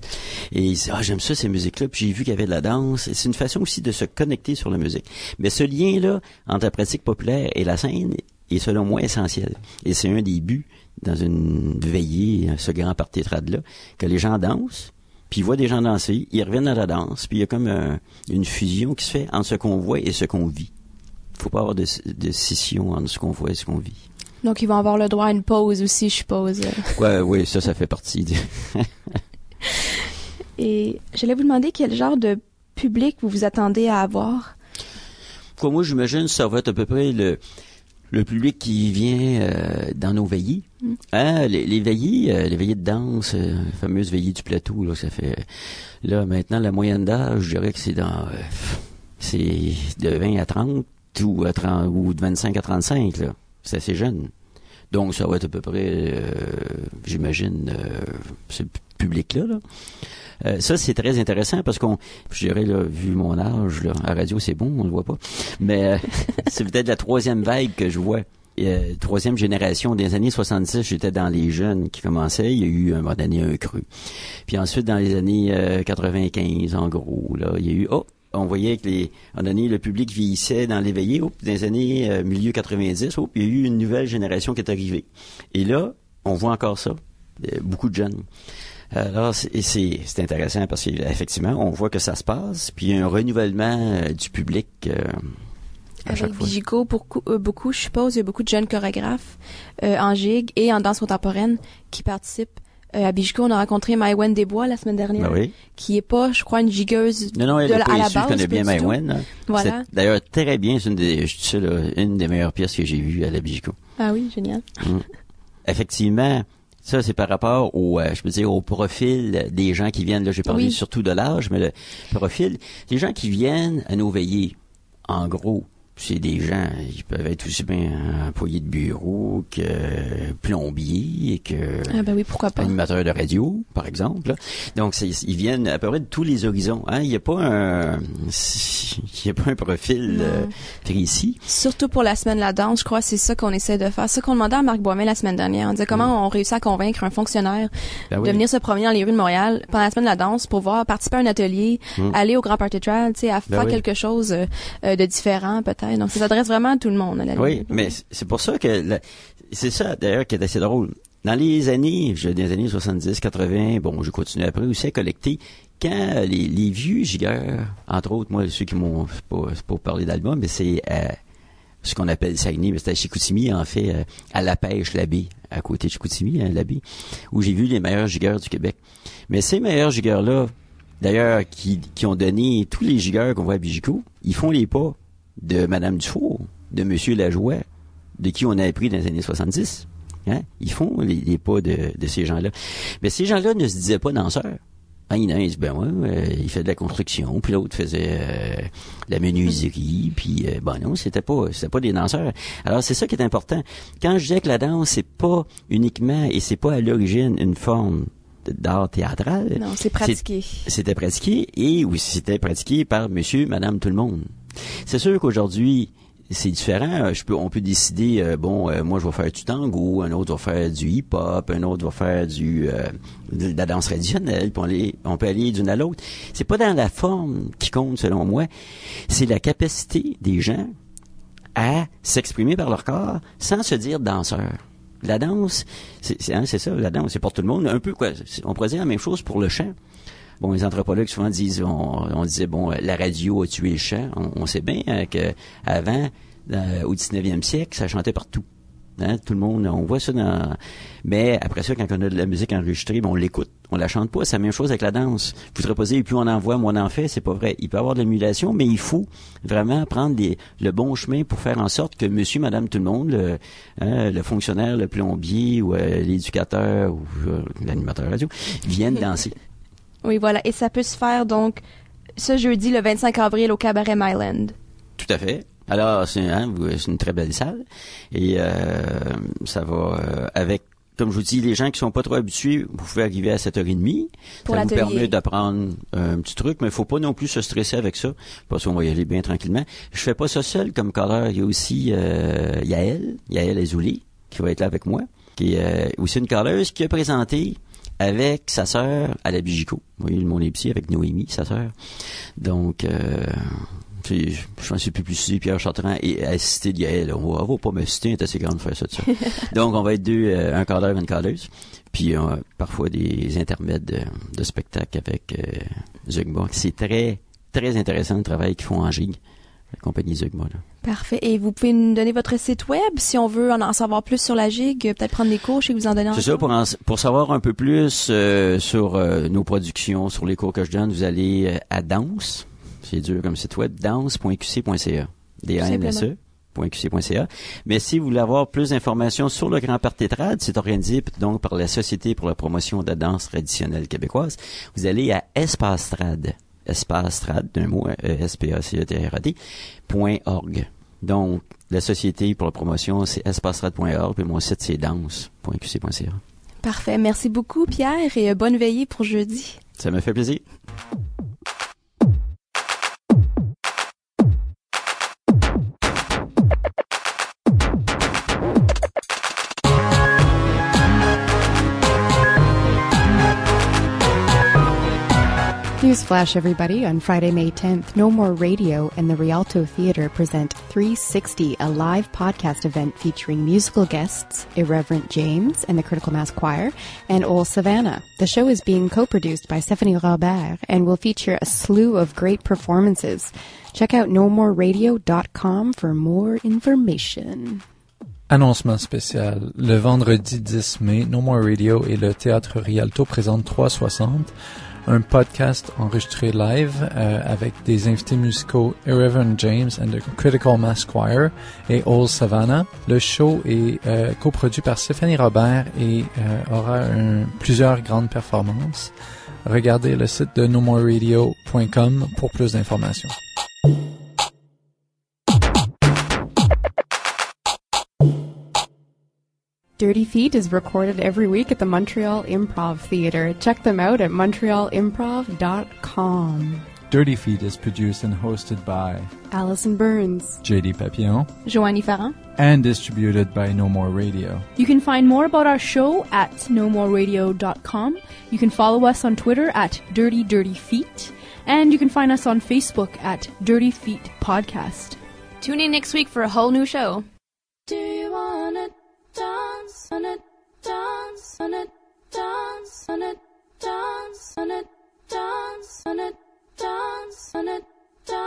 Et ils disent, ah, j'aime ça, ces musiques-là, puis j'ai vu qu'il y avait de la danse. C'est une façon aussi de se connecter sur la musique. Mais ce lien-là, entre la pratique populaire et la scène, est selon moi essentiel. Et c'est un des buts dans une veillée, ce grand party trad-là, que les gens dansent, puis ils voient des gens danser, ils reviennent à la danse, puis il y a comme un- une fusion qui se fait entre ce qu'on voit et ce qu'on vit. faut pas avoir de, de scission entre ce qu'on voit et ce qu'on vit. Donc, ils vont avoir le droit à une pause aussi, je suppose. Ouais, oui, ça, ça fait partie. de- Et j'allais vous demander quel genre de public vous vous attendez à avoir. Quoi, moi, j'imagine que ça va être à peu près le, le public qui vient euh, dans nos veillées. Hein, les, les veillées, euh, les veillées de danse, euh, les fameuses veillées du plateau, là, ça fait là maintenant la moyenne d'âge, je dirais que c'est dans c'est de 20 à 30 ou à 30 ou de 25 à 35 là. C'est assez jeune. Donc ça va être à peu près euh, j'imagine euh, ce public là. Euh, ça, c'est très intéressant parce qu'on, je dirais, là, vu mon âge, là, à radio, c'est bon, on le voit pas. Mais c'est peut-être la troisième vague que je vois. Troisième génération des années 70, j'étais dans les jeunes qui commençaient. Il y a eu un moment donné un cru. Puis ensuite, dans les années euh, 95, en gros, là, il y a eu oh, on voyait que les, donné, le public vieillissait dans l'éveillé. Oh, dans les années euh, milieu 90, oh, puis il y a eu une nouvelle génération qui est arrivée. Et là, on voit encore ça. Euh, beaucoup de jeunes. Alors, c'est- intéressant parce qu'effectivement, on voit que ça se passe, puis il y a un renouvellement euh, du public euh, à Avec. Vigico, beaucoup, euh, beaucoup, je suppose, il y a beaucoup de jeunes chorégraphes euh, en gigue et en danse contemporaine qui participent. Euh, à Bijico, on a rencontré Maïwen Desbois la semaine dernière, Ben oui. qui est pas, je crois, une gigueuse Non, non, elle de est à la issue, je base, connais bien. Maïwen. là. Voilà. D'ailleurs, très bien, c'est une des, je dis ça, là, une des meilleures pièces que j'ai vues à la Bijico. Ah oui, génial. Effectivement, ça c'est par rapport au, euh, je peux dire, au profil des gens qui viennent. Là, j'ai parlé Oui. surtout de l'âge, mais le profil des gens qui viennent à nos veillées, en gros, c'est des gens, ils peuvent être aussi bien employés de bureau que plombiers, que Ah ben oui, pourquoi pas. animateurs de radio, par exemple. Donc, ils viennent à peu près de tous les horizons. Hein? Il n'y a pas un, il y a pas un profil euh, précis. Surtout pour la semaine de la danse, je crois que c'est ça qu'on essaie de faire. C'est ça qu'on demandait à Marc Boismet la semaine dernière. On disait comment on réussit à convaincre un fonctionnaire Ben oui. de venir se promener dans les rues de Montréal pendant la semaine de la danse pour voir participer à un atelier, aller au Grand Party Trial, tu sais, à Ben faire oui. quelque chose euh, euh, de différent peut-être. Donc ça s'adresse vraiment à tout le monde. à la Oui, limite. mais c'est pour ça que la- c'est ça d'ailleurs qui est assez drôle. Dans les années, je des années 70, 80, bon, je continue après aussi à collecter quand les, les vieux gigueurs, entre autres, moi, ceux qui m'ont, c'est pas, pas pour parler d'album, mais c'est euh, ce qu'on appelle Saguenay, mais c'était à Chicoutimi, en fait, euh, à la pêche, la baie, à côté de Chicoutimi, hein, la baie, où j'ai vu les meilleurs gigueurs du Québec. Mais ces meilleurs gigueurs-là, d'ailleurs, qui, qui ont donné tous les gigueurs qu'on voit à Bijico, ils font les pas de Madame Dufour, de Monsieur Lajoie, de qui on a appris dans les années 70. Hein? Ils font les, les pas de, de ces gens-là. Mais ces gens-là ne se disaient pas danseurs. Hein, il y en a un, il dit, ben ouais, euh, il fait de la construction, puis l'autre faisait euh, la menuiserie, puis euh, ben non, c'était pas c'était pas des danseurs. Alors c'est ça qui est important. Quand je disais que la danse c'est pas uniquement et c'est pas à l'origine une forme d'art théâtral, Non, c'est pratiqué. c'était pratiqué et oui, c'était pratiqué par monsieur, madame, tout le monde. C'est sûr qu'aujourd'hui, c'est différent. Euh, on peut décider, euh, bon, euh, moi je vais faire du tango, un autre va faire du hip-hop, un autre va faire du de la danse traditionnelle, puis on, peut aller d'une à l'autre. C'est pas dans la forme qui compte selon moi, c'est la capacité des gens à s'exprimer par leur corps sans se dire danseur. La danse, c'est hein, ça, la danse, c'est pour tout le monde. Un peu quoi, on pourrait dire la même chose pour le chant. Bon, les anthropologues souvent disent, on, on disait bon, euh, la radio a tué le chant. On, on sait bien euh, que avant, euh, au 19e siècle, ça chantait partout. Hein, tout le monde, on voit ça dans. Mais après ça, quand on a de la musique enregistrée, ben, on l'écoute, on la chante pas. C'est la même chose avec la danse. Vous dire plus on en voit, moins on en fait. C'est pas vrai. Il peut y avoir de l'émulation, mais il faut vraiment prendre le bon chemin pour faire en sorte que Monsieur, Madame, tout le monde, le, hein, le fonctionnaire, le plombier ou euh, l'éducateur ou euh, l'animateur radio, viennent danser. Oui, voilà. Et ça peut se faire donc ce jeudi, le 25 avril, au Cabaret Myland. Tout à fait. Alors, c'est hein, une très belle salle. Et euh, ça va euh, avec, comme je vous dis, les gens qui sont pas trop habitués, vous pouvez arriver à 7h30. Pour ça vous permet d'apprendre un petit truc, mais il faut pas non plus se stresser avec ça, parce qu'on va y aller bien tranquillement. Je fais pas ça seul comme colère. Il y a aussi euh, Yael, Yael Azouli, qui va être là avec moi, qui est euh, aussi une qui a présenté avec sa sœur à la. Vous voyez, le monde est petit avec Noémie, sa sœur. Donc, euh, c'est- je pense que c'est plus plus Pierre Chartrand et assisté de Yael. On va, on va pas m'assister, elle est assez grande pour faire ça de ça. Donc, on va être deux, euh, un cadreur et une cadeuse. Puis, euh, parfois des intermèdes de, de spectacle avec euh. C'est très, très intéressant le travail qu'ils font en gigue, la compagnie Zugma. Là. Parfait. Et vous pouvez nous donner votre site web si on veut en, en savoir plus sur la gigue, peut-être prendre des cours chez vous en donner C'est ça, pour, en- pour savoir un peu plus euh, sur euh, nos productions, sur les cours que je donne, vous allez euh, à Danse, c'est dur comme site web, danse.qc.ca. D-A-N-S-E, .qc.ca. Mais si vous voulez avoir plus d'informations sur le Grand Party Trad, c'est organisé donc par la Société pour la promotion de la danse traditionnelle québécoise. Vous allez à Espace Trad, Espace d'un mot, euh, s p a c e t r a d .org. Donc, la Société pour la promotion, c'est espacetrad.org, puis mon site, c'est danse.qc.ca. Parfait. Merci beaucoup, Pierre, et euh, bonne veillée pour jeudi. Ça me fait plaisir. Newsflash, everybody. On Friday, May 10th, No More Radio and the Rialto Theater present 360, a live podcast event featuring musical guests, Irreverent James and the Critical Mass Choir, and Old Savannah. The show is being co-produced by Stephanie Robert and will feature a slew of great performances. Check out nomoreradio.com for more information. Annoncement spécial. Le vendredi 10 mai, No More Radio et le Théâtre Rialto présentent 360, un podcast enregistré live euh, avec des invités musicaux Irreverent James and the Critical Mass Choir et Old Savannah. Le show est euh, coproduit par Stéphanie Robert et euh, aura un- plusieurs grandes performances. Regardez le site de nomoreradio.com pour plus d'informations. Dirty Feet is recorded every week at the Montreal Improv Theater. Check them out at montrealimprov.com. Dirty Feet is produced and hosted by Allison Burns. JD Papillon Joanie Ferrand. and distributed by No More Radio. You can find more about our show at nomoreradio.com. You can follow us on Twitter at Dirty Dirty Feet. And you can find us on Facebook at Dirty Feet Podcast. Tune in next week for a whole new show. Do you wanna dance on it, dance on it, dance on it, dance on it, dance on it, dance on it, dance